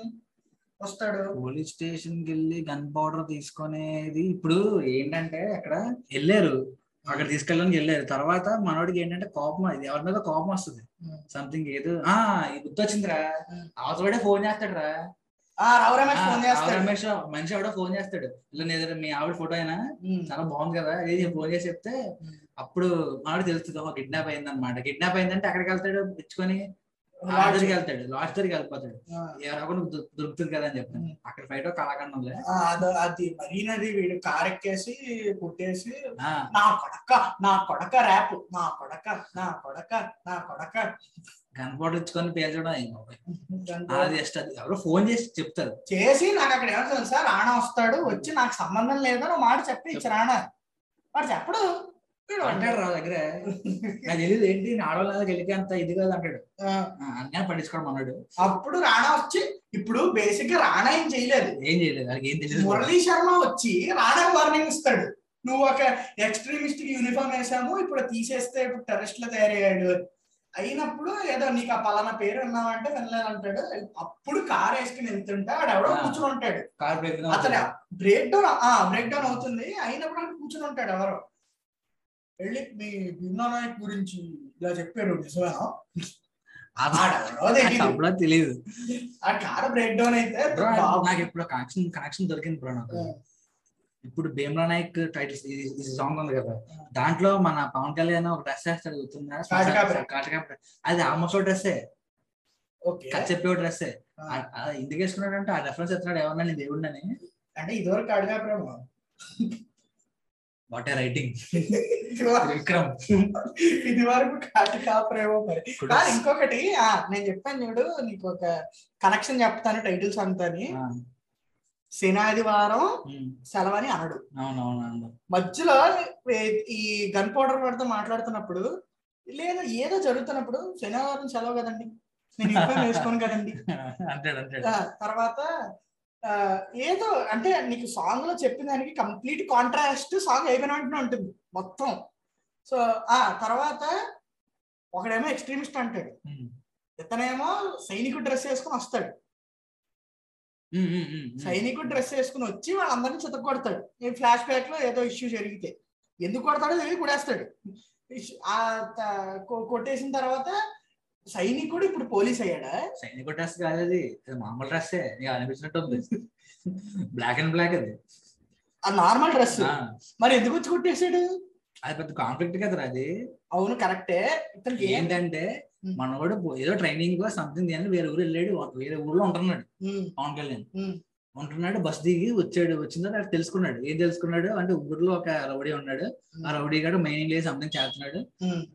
వస్తాడు. పోలీస్ స్టేషన్కి వెళ్ళి గన్ పౌడర్ తీసుకునేది ఇప్పుడు ఏంటంటే అక్కడ వెళ్ళారు అక్కడ తీసుకెళ్ళడానికి వెళ్ళారు తర్వాత మనోడికి ఏంటంటే కోపం ఇది ఎవరి మీద కోపం వస్తుంది? సంథింగ్ ఏదో ఆ గుర్తొచ్చిందిరా. అవతలడే ఫోన్ చేస్తాడు రా ఆ రావు రమేష్ ఫోన్ చేస్తాడు. రమేష్ మనిషి ఎవడో ఫోన్ చేస్తాడు. ఇలా మీ ఆవిడ ఫోటో అయినా. చాలా బాగుంది కదా. ఇది ఫోన్ చేసి చెప్తే అప్పుడు మనోడు తెలుస్తుంది ఓహో కిడ్నాప్ అయింది అనమాట కిడ్నాప్ అయిందంటే అక్కడికి వెళ్తాడు తెచ్చుకొని దగ్గరికి వెళ్తాడు దగ్గరికి వెళ్ళిపోతాడు ఎవరో దొరుకుతుంది కదా అని చెప్తాను. అక్కడ ఫైట్ కళాఖండంలే. అదో మరీనది వీడు కార్ ఎక్కేసి కొట్టేసి నా కొడక నా కొడక ర్యాప్ నా కొడక నా కొడక నా కొడక. గన్ పౌడర్ ఇచ్చుకొని పేల్చడం అది అది. ఎవరో ఫోన్ చేసి చెప్తారు. చేసి నాకు అక్కడ ఏమో తెలుసా రాణా వస్తాడు వచ్చి నాకు సంబంధం లేదని ఒక మాట చెప్పి ఇచ్చి రాణా వాడు చెప్పడు. అంటాడు రా దగ్గర. నాకు తెలియదు ఏంటి? ఆడవాళ్ళ గెలికి అంత ఇది కాదు అంటాడు. అన్నీ పట్టించుకోవడం అన్నాడు అప్పుడు రాణా వచ్చి ఇప్పుడు బేసిక్గా రాణా ఏం చేయలేదు. ఏం చేయలేదు వాళ్ళకి ఏం తెలియదు. మురళీ శర్మ వచ్చి రాణా వార్నింగ్ ఇస్తాడు. నువ్వు ఒక ఎక్స్ట్రీమిస్ట్ యూనిఫామ్ వేసాము ఇప్పుడు తీసేస్తే ఇప్పుడు టెర్రరిస్ట్లో తయారయ్యాడు. అయినప్పుడు ఏదో నీకు ఆ పలానా పేరు విన్నావంటే వినలేదు అంటాడు. అప్పుడు కార్ వేసుకుని వెళ్తుంటే ఆడ ఎవడో. కూర్చుని ఉంటాడు. కార్ బ్రేక్ అతను బ్రేక్ డౌన్ బ్రేక్ డౌన్ అవుతుంది. అయినప్పుడు కూర్చుని ఉంటాడు ఎవరో. వెళ్ళి మీ భీమా నాయక్ గురించి ఇలా చెప్పారు నిజమేనా? తెలియదు ఆ కార్ బ్రేక్ డౌన్ అయితే. నాకు ఇప్పుడు కనెక్షన్ కనెక్షన్ దొరికింది బ్రో నాకు. ఇప్పుడు భీమ్లా నాయక్ టైటిల్స్ ఇది సాంగ్ ఉంది కదా. దాంట్లో మన పవన్ కళ్యాణ్ ఒక డ్రెస్ వేస్తాడు గుర్తుందా? కాటికా. అది ఆల్మోస్ట్ డ్రెస్సే చెప్పే డ్రెస్సే. ఎందుకు వేసుకున్నాడంటే ఆ రెఫరెన్స్ ఎత్తున్నాడు ఏమన్నా నీ దేవుడిని అంటే ఇదివరకు అడిగా ప్రేమ వాట్ ఏ రైటింగ్ విక్రమ్. ఇది వరకు కాటి కాపురేమో మరి. కాదు ఇంకొకటి ఆ నేను చెప్పాను చూడు నీకు ఒక కనెక్షన్ చెప్తాను టైటిల్స్ అంతని. శనాదివారం సెలవని అనడు. మధ్యలో ఈ గన్ పౌడర్ వాడితో మాట్లాడుతున్నప్పుడు లేదా ఏదో జరుగుతున్నప్పుడు శనివారం సెలవు కదండి. నేను వేసుకోను కదండి. (laughs) తర్వాత ఏదో అంటే నీకు సాంగ్లో చెప్పిన దానికి కంప్లీట్ కాంట్రాస్ట్ సాంగ్ అయిపోయిన వెంటనే ఉంటుంది మొత్తం. సో ఆ తర్వాత ఒకడేమో ఎక్స్ట్రీమిస్ట్ అంటాడు. ఇతనేమో సైనికుడు డ్రెస్ వేసుకుని వస్తాడు. సైనికుడు డ్రెస్ వేసుకుని వచ్చి వాళ్ళందరినీ చిత్త కొడతాడు. ఈ ఫ్లాష్ బ్యాక్లో ఏదో ఇష్యూ జరిగితే. ఎందుకు కొడతాడో తెలియదు కొడేస్తాడు. ఆ కొట్టేసిన తర్వాత సైనికుడు ఇప్పుడు పోలీస్ అయ్యాడా? సైనిక డ్రెస్ కాదు అది మామూలు డ్రెస్సే నీకు అనిపించినట్టు ఉంది. బ్లాక్ అండ్ బ్లాక్ అది. ఆ నార్మల్ డ్రెస్ మరి ఎందుకు వచ్చి కొట్టేశాడు? అది పెద్ద కాన్ఫ్లిక్ట్ కదరా అది. అవును కరెక్టే ఇతనికి ఏంటంటే. మనవాడు ఏదో ట్రైనింగ్ సంథింగ్ అని వేరే ఊరు వెళ్ళాడు. వేరే ఊర్లో ఉంటున్నాడు. పవన్ కళ్యాణ్. ఉంటున్నాడు బస్ దిగి వచ్చాడు. వచ్చిన తర్వాత అక్కడ తెలుసుకున్నాడు. ఏం తెలుసుకున్నాడు? అంటే ఊర్లో ఒక రౌడీ ఉన్నాడు. ఆ రౌడీ గారు మైనింగ్ లేదు సంథింగ్ చేస్తున్నాడు.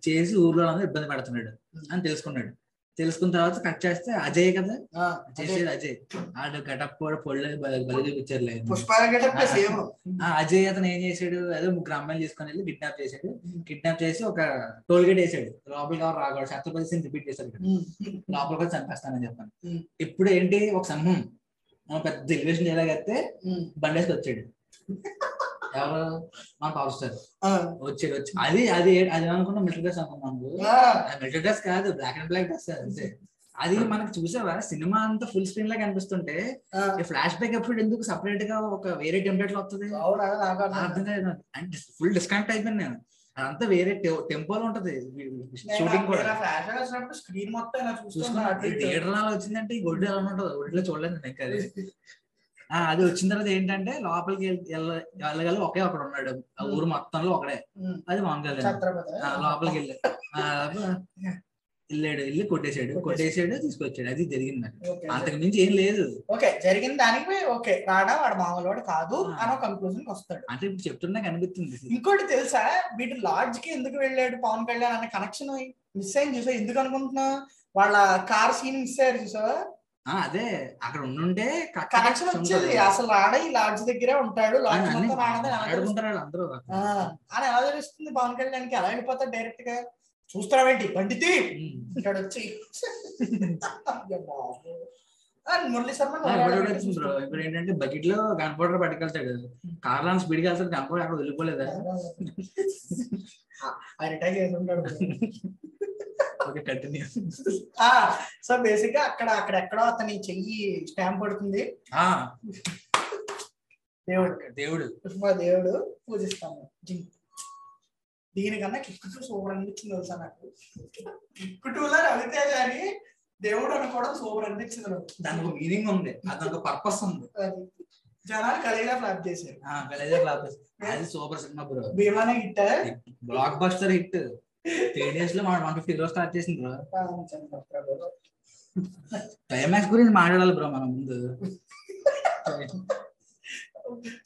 చేసి ఊర్లో ఇబ్బంది పెడుతున్నాడు. అని తెలుసుకున్నాడు. తెలుసుకున్న తర్వాత కట్ చేస్తే అజయ్ కదా? అదే. చేసేది అజయ్. ఆడు గటప్ కూడా పొళ్ళు బలి చూపించారు అజయ్ అతను ఏం చేశాడు? ఏదో ముగ్గురు అమ్మాయిలు తీసుకొని వెళ్ళి కిడ్నాప్ చేశాడు. కిడ్నాప్ చేసి ఒక టోల్ గేట్ వేసాడు లోపలికి ఎవరు రాకూడదు. ఛత్రపతి సింగ్ రిపీట్ చేశాడు. లోపలికి వచ్చి చంపేస్తానని చెప్పాను. ఇప్పుడు ఏంటి? ఒక మనం పెద్ద ఎలివేషన్ ఎలాగైతే బండేసి వచ్చాడు ఎవరు? మన పవర్ స్టార్ వచ్చాడు వచ్చి అది అది అది అనుకున్న మిలిటరీ డ్రెస్ అనుకున్నాం మిలిటరీ డ్రెస్ కాదు బ్లాక్ అండ్ బ్లాక్ డ్రెస్ అంతే. అది మనకు చూసావా? సినిమా అంతా ఫుల్ స్క్రీన్ లాగా కనిపిస్తుంటే ఫ్లాష్ బ్యాక్ ఎప్పుడు ఎందుకు సపరేట్గా ఒక వేరే టెంప్లెట్లో వస్తుంది నాకు అర్థం కాదు. నాకు. అంటే ఫుల్ డిస్కనెక్ట్ అయిపోయింది నేను. అదంతా వేరే టెంపోలో ఉంటది. షూటింగ్ కూడా. స్క్రీన్ మొత్తం. థియేటర్లో వచ్చిందంటే ఈ గొడ్డు ఎలా ఉంటుందో ఒడ్లో చూడలేదు నేను ఇంకా అది. అది వచ్చిన తర్వాత ఏంటంటే లోపలికి వెళ్ళ- వెళ్ళ- వెళ్ళగల ఒకే ఒకడు ఉన్నాడు ఆ ఊరు మొత్తంలో ఒకడే. అది మామూలుగా ఆ, లోపలికి వెళ్ళి ఆ, వెళ్ళాడు వెళ్ళి కొట్టేశాడు. కొట్టేసాడు తీసుకొచ్చాడు. అది జరిగింది. అంతకు మించి ఏం లేదు. ఓకే జరిగిన దానికి ఓకే రాడా వాడు మామూలు వాడు కాదు. అని కన్క్లూజన్ వస్తాడు. అంటే ఇప్పుడు చెప్తున్నా కనిపిస్తుంది. ఇంకోటి తెలుసా? వీటి లాడ్జ్కి ఎందుకు వెళ్ళాడు? పవన్ కళ్యాణ్ అనే కనెక్షన్ మిస్ అయింది చూసా ఎందుకు అనుకుంటున్నా వాళ్ళ కార్ సీన్ మిస్ అయ్యారు చూసా ఆ, అదే అక్కడ ఉండుంటే కనెక్షన్ వచ్చేది. అసలు రాడ ఈ లాడ్జ్ దగ్గరే ఉంటాడు? ఆడుకుంటారు అందరూ. అని ఎలా తెలుస్తుంది పవన్ కళ్యాణ్కి ఎలా వెళ్ళిపోతాడు డైరెక్ట్గా. చూస్తావేంటి ఉమ్. అంటాడు వచ్చి. మురళీ శర్మ ఇప్పుడు ఏంటంటే బకెట్లో గన్ పౌడర్ పట్టుకెళ్తాడు. కార్ స్పీడ్గా వెళ్తాడు. గన్ పౌడర్ అక్కడ వదిలిపోలేదా ఆయన చేసి ఉంటాడు (laughs) కంటిన్యూ ఆ సో బేసిక్గా అక్కడ అక్కడ ఎక్కడో అతని చెయ్యి స్టాంప్ పడుతుంది దేవుడు దేవుడు. మా దేవుడు పూజిస్తాము. దీనికన్నా కిక్ టూ సూపర్ అనిపించింది తెలుసా నాకు? కిక్ టూ లో రవితేజ అని దేవుడు అనుకోవడం సూపర్ అనిపించింది నాకు. దానికి ఒక మీనింగ్ ఉంది. అది ఒక పర్పస్ ఉంది. జనాలు కలిగా ఫ్లాప్ చేశారు. ఆ, గలేజర్ లాపస్ అది సూపర్ సినిమా బ్రో. భీమానే hit. Blockbuster hit three డేస్లో మనం వన్ ఫిఫ్టీ రోజు స్టార్ట్ చేసింది బ్రో క్లైమాక్స్ గురించి మాట్లాడాలి బ్రో మనం ముందు.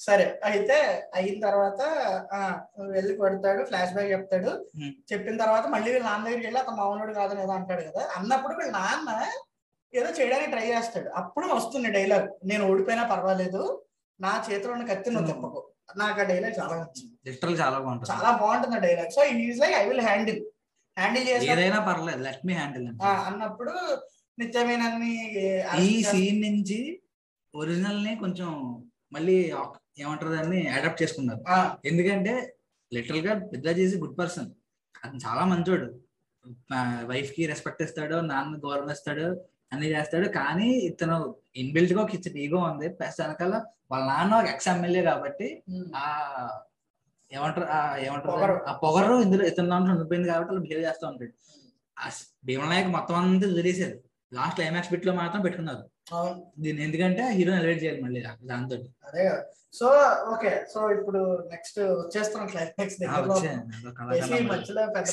సరే అయితే అయిన తర్వాత ఆ వెళ్ళి కొడతాడు ఫ్లాష్ బ్యాక్ చెప్తాడు. చెప్పిన తర్వాత మళ్ళీ వీళ్ళ నాన్న దగ్గరికి వెళ్ళి అతను మామూలుడు కాదని ఏదో అంటాడు కదా. అన్నప్పుడు వీళ్ళ నాన్న ఏదో చేయడానికి ట్రై చేస్తాడు. అప్పుడు వస్తుంది డైలాగ్ నేను ఓడిపోయినా పర్వాలేదు. నా చేతిలో ఉన్న కత్తి నువ్వు తిప్పకు. నాకు ఆ డైలాగ్ చాలా నచ్చింది. లిటరల్ చాలా బాగుంటుంది. చాలా బాగుంటుంది dialogue so is like I will handle handle చేసి ఏదైనా పర్లేదు. లెట్ మీ హ్యాండిల్ అన్నప్పుడు నిత్యమేనన్ని ఈ సీన్ నుంచి ఒరిజినల్ని కొంచెం మళ్ళీ ఏమంటారు దాన్ని అడాప్ట్ చేసుకున్నారు. ఎందుకంటే లిటరల్గా పెద్ద చేసి గుడ్ పర్సన్ అతను చాలా మంచోడు. వైఫ్కి రెస్పెక్ట్ ఇస్తాడు నాన్న గౌరవం ఇస్తాడు అన్ని చేస్తాడు. కానీ ఇతను ఇన్బిల్ట్గా ఇచ్చిన ఈగో ఉంది. వెనకాల వాళ్ళ నాన్న ఒక ఎక్స్ ఎమ్మెల్యే కాబట్టి ఆ ఏమంటారు? ఆ ఏమంటారు. ఆ పొగరు ఇందులో ఇతను దాంట్లో ఉండిపోయింది కాబట్టి వాళ్ళు బిహేవ్ చేస్తూ ఉంటాడు. భీమనాయక్ మొత్తం అంతా వదిలేశారు. లాస్ట్ క్లైమాక్స్ బిట్లో మాత్రం పెట్టుకున్నారు. అవును. దీన్ని ఎందుకంటే హీరో ఎలివేట్ చేయాలి మళ్ళీ దాంతో అదే కదా. So okay. సో ఇప్పుడు నెక్స్ట్ వచ్చేస్తున్నాం క్లైమాక్స్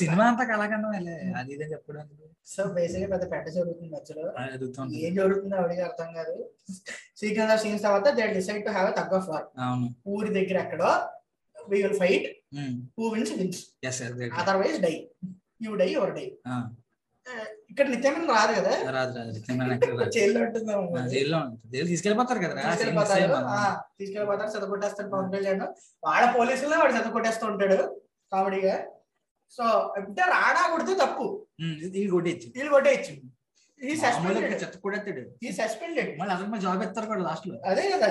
సినిమా అంతా కళాఖండం అది ఇదే చెప్పడం సో బేసిక్ పెద్ద పెద్ద జరుగుతుంది మధ్యలో. ఏం జరుగుతుందో అడిగి అర్థం కాదు. సీక్వెన్స్ ఆఫ్ సీన్స్ తర్వాత they decide to have tug of war ఊరి దగ్గర ఎక్కడో we will fight who wins wins otherwise die you die your die ఇక్కడ నిత్యమైన రాదు కదా? రాదు రాదు రాదు. (laughs) జైల్లో ఉంటుందేమో. జైల్లో ఉంటుంది. జైలు తీసుకెళ్ళిపోతారు కదా? తీసుకెళ్ళిపోతాడు ఆ, తీసుకెళ్ళిపోతాడు చదువుకొట్టేస్తాడు పవన్ కళ్యాణ్. వాళ్ళ పోలీసుల్లో వాడు చదువుకొట్టేస్తూ ఉంటాడు కామెడీగా. సో అంటే రాడా కొడితే తప్పు. ఇది కొట్టేచ్చు వీళ్ళు కొట్టేయచ్చు. ఈ సస్పెండెడ్. చెత్త కొడతాడు ఈ సస్పెండెడ్. మళ్ళీ అతను జాబ్ ఎత్తారు కూడా లాస్ట్లో అదే కదా.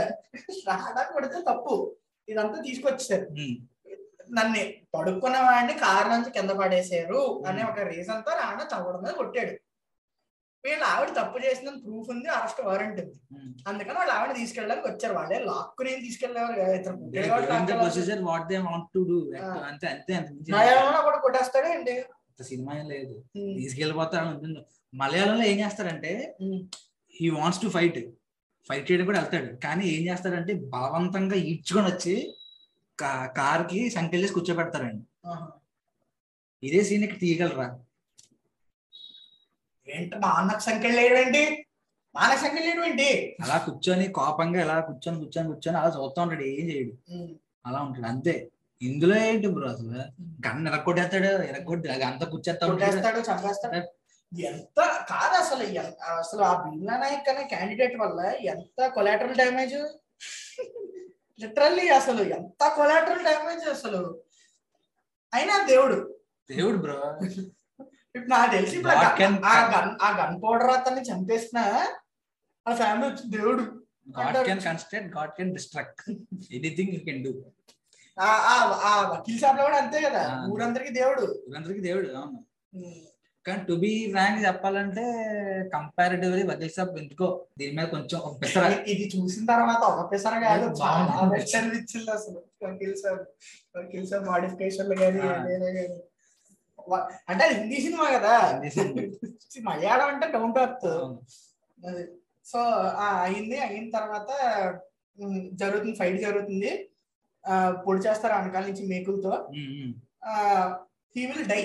రాడా కొడితే తప్పు. ఇదంతా తీసుకొచ్చారు నన్ను పడుకున్న వాడిని కారు నుంచి కింద పడేశారు అనే ఒక రీజన్తో రాణా చవడం మీద కొట్టాడు. వీళ్ళు ఆవిడ తప్పు చేసిందని ప్రూఫ్ ఉంది అరెస్ట్ వారెంట్ ఉంది. అందుకని వాళ్ళు ఆవిడ తీసుకెళ్ళడానికి వచ్చారు. వాళ్ళే లాక్కుని తీసుకెళ్ళేవారు మలయాళంలో కూడా కొట్టేస్తాడు ఏంటి? సినిమా లేదు. తీసుకెళ్ళిపోతారు ఉంటుంది. మలయాళంలో ఏం చేస్తారంటే he wants to fight fight చేయడం కూడా వెళ్తాడు. కానీ ఏం చేస్తాడంటే బలవంతంగా ఈడ్చుకొని వచ్చి కార్కి చేసి కూర్చోబెడతారండి. ఇదే సీన్ ఇక్కడ తీయగలరా? ఏంటి మా అన్నకు సంఖ్యలు ఏంటి మా అన్నకు సంఖ్యలు అలా కూర్చొని కోపంగా ఇలా కూర్చొని కూర్చొని కూర్చొని అలా చూస్తూ ఉంటాడు ఏం చేయడు. అలా ఉంటాడు అంతే. ఇందులో ఏంటి బ్రో అసలు? గన్న ఎరగొట్టేస్తాడు ఎరగొట్టి అంతా కూర్చేస్తా ఉంటాడు. కొట్టేస్తాడు చంపేస్తాడు. ఎంత కాదు అసలు అసలు ఆ భీమ్లా నాయక్ అనే క్యాండిడేట్ వల్ల ఎంత కొలాటరల్ డ్యామేజ్ లిటరల్లీ అసలు ఎంత కొలాటరల్ డ్యామేజ్ అసలు. అయినా దేవుడు. దేవుడు బ్రో. ఇప్పుడు నాకు తెలిసి ఆ గన్- ఆ గన్ పౌడర్ అతన్ని చంపేసిన ఆ ఫ్యామిలీ వచ్చి దేవుడు. God can construct God can destruct. Anything you can do. ఆ వకీల్ షాప్లో కూడా అంతే కదా. ఊరందరికి దేవుడు. అందరికి దేవుడు అవును. కానీ టు బి ర్యాంక్ చెప్పాలంటే కంపారిటివ్లీ వకీల్ సాబ్ ఎందుకో? దీని మీద కొంచెం ఒక పెసర ఇది- చూసిన తర్వాత ఒక పెసర కాదు చాలా అనిపించింది అసలు. వకీల్ సాబ్ వకీల్ సాబ్ మాడిఫికేషన్లు కానీ అంటే అది హిందీ సినిమా కదా. మలయాళం అంటే డౌన్ టు అర్త్ సో ఆ అయింది. అయిన తర్వాత జరుగుతుంది ఫైట్ జరుగుతుంది. పొడి చేస్తారు వెనకాల నుంచి మేకులతో. He will die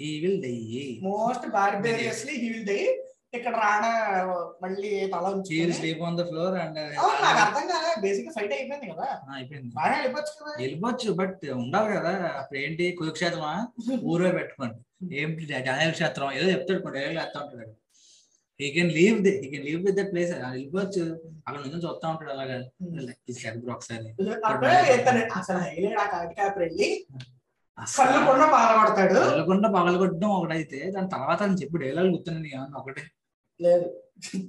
he will die most barbariously he will die ఇక్కడ రాణా మళ్ళీ తల హీ విల్ ఉంచుకొని sleep on the floor and నాకు అర్థం కాలే. బేసిక్ ఫైట్ అయిపోయింది కదా. అయిపోయింది. బాగా వెళ్ళిపోవచ్చు కదా. వెళ్ళిపోవచ్చు బట్ ఉండాలి కదా. అప్పుడు ఏంటి? కురుక్షేత్రమా? ఊరే పెట్టుకోండి. ఏంటి క్షేత్రం? ఏదో చెప్తాడు కొన్ని డైలాగ్ వేస్తా ఉంటాడు. He can leave the he can leave with that place వెళ్ళిపోవచ్చు. అక్కడ నుంచి చూస్తా ఉంటాడు అలాగా. బ్రో ఒకసారి అసలు హైలైట్ ఆ వెళ్ళి. పగలగొడతాడు పగలకుండా పగలగొట్టడం ఒకటైతే దాని తర్వాత అని చెప్పి డైలాగ్ గుర్తున్నాను ఏమన్నా ఒకటే? లేదు.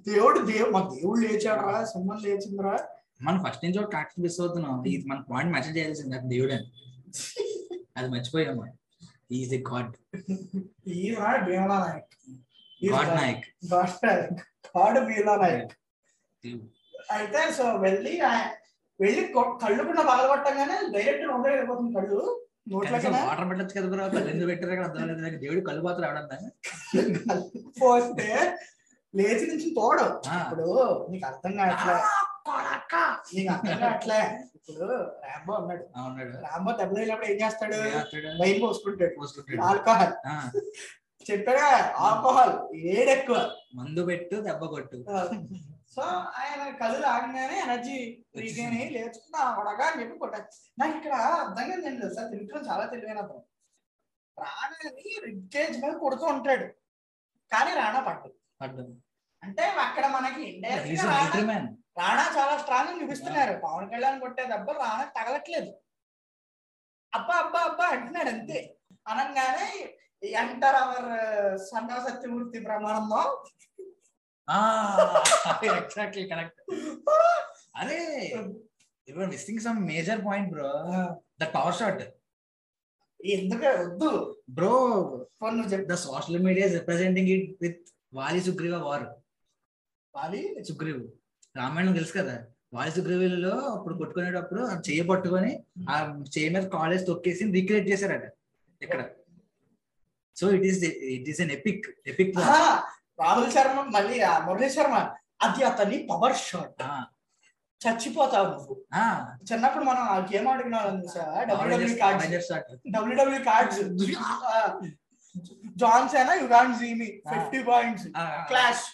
దేవుడు దేవుడు మా దేవుడు లేచాడు రా సింహం లేచిందిరా. మనం ఫస్ట్ నుంచి ఒక మిస్ అవుతున్నాం ఇది మన పాయింట్ మెసేజ్ చేయాల్సింది అది దేవుడు. అని అది మర్చిపోయాము ఈజ్ ఎ గాడ్ ఈ నాడు భీమలా నాయక్. గాడ్ నాయక్. గాడ్ భీమలా నాయక్ అయితే సో వెళ్ళి వెళ్ళి కళ్ళు కూడా పగలగొట్టంగానే డైరెక్ట్ నోట్లో వెళ్ళిపోతుంది కళ్ళు. వాటర్ పెట్టచ్చు కదా బ్రో ఎందుకు పెట్టారు అక్కడ అర్థం లేదు నాకు దేవుడు కళ్ళు పాత్ర ఎవడన్నా పోస్తే లేచి నుంచి తోడు. ఇప్పుడు నీకు అర్థం కావట్లే. నీకు అర్థం కావట్లే. ఇప్పుడు రాంబో ఉన్నాడు. రాంబో దెబ్బ తగిలినప్పుడు ఏం చేస్తాడు? వైన్ పోసుకుంటాడు. పోసుకుంటాడు. ఆల్కహాల్. చెప్పాడా ఆల్కహాల్. ఏడెక్కువ. మందు పెట్టు దెబ్బ కొట్టు. సో ఆయన కళ్ళు తాగగానే ఎనర్జీ రీగైన్ అయ్యి లేచుకుంటా అవడగా అని చెప్పి కొట్టాడు నాకు ఇక్కడ అర్థం కాదు తెలుసా త్రివిక్రమ్ చాలా తెలివైన అతను. రాణాని రిగ్గేజ్ మీద కొడుతూ ఉంటాడు. కానీ రాణా పట్టు అంటే అక్కడ మనకి రాణా చాలా స్ట్రాంగ్ చూపిస్తున్నారు. పవన్ కళ్యాణ్ కొట్టే దెబ్బ రాణా తగలట్లేదు. అబ్బా అబ్బా అబ్బా అంటున్నాడు అంతే. అనగానే ఎంటర్ అవర్ సన్నా సత్యమూర్తి ప్రమాణంలో ఎగ్జాక్ట్లీ కరెక్ట్ అరే your missing some major point bro the power shot ఎందుకే? వద్దు. బ్రో పోనీ నువ్వు చెప్పు the social media representing it with Vali Sugriva war Vali Sugriv Ramayanam తెలుసు కదా? వాలి సుగ్రీవులలో అప్పుడు కొట్టుకునేటప్పుడు ఆ చేయి పట్టుకొని ఆ చేయి మీద కాలేజ్ తొక్కేసి రీక్రియేట్ చేశారట ఇక్కడ. So it is it is an epic epic Rahul Sharma మళ్ళీ మురళీ శర్మ అది అతని పవర్ షాట్ చచ్చిపోతావు నువ్వు. చిన్నప్పుడు మనం ఆ గేమ్ ఆడుకునే వాళ్ళం చూసా W W cards W W cards Johnson you can't see me fifty points clash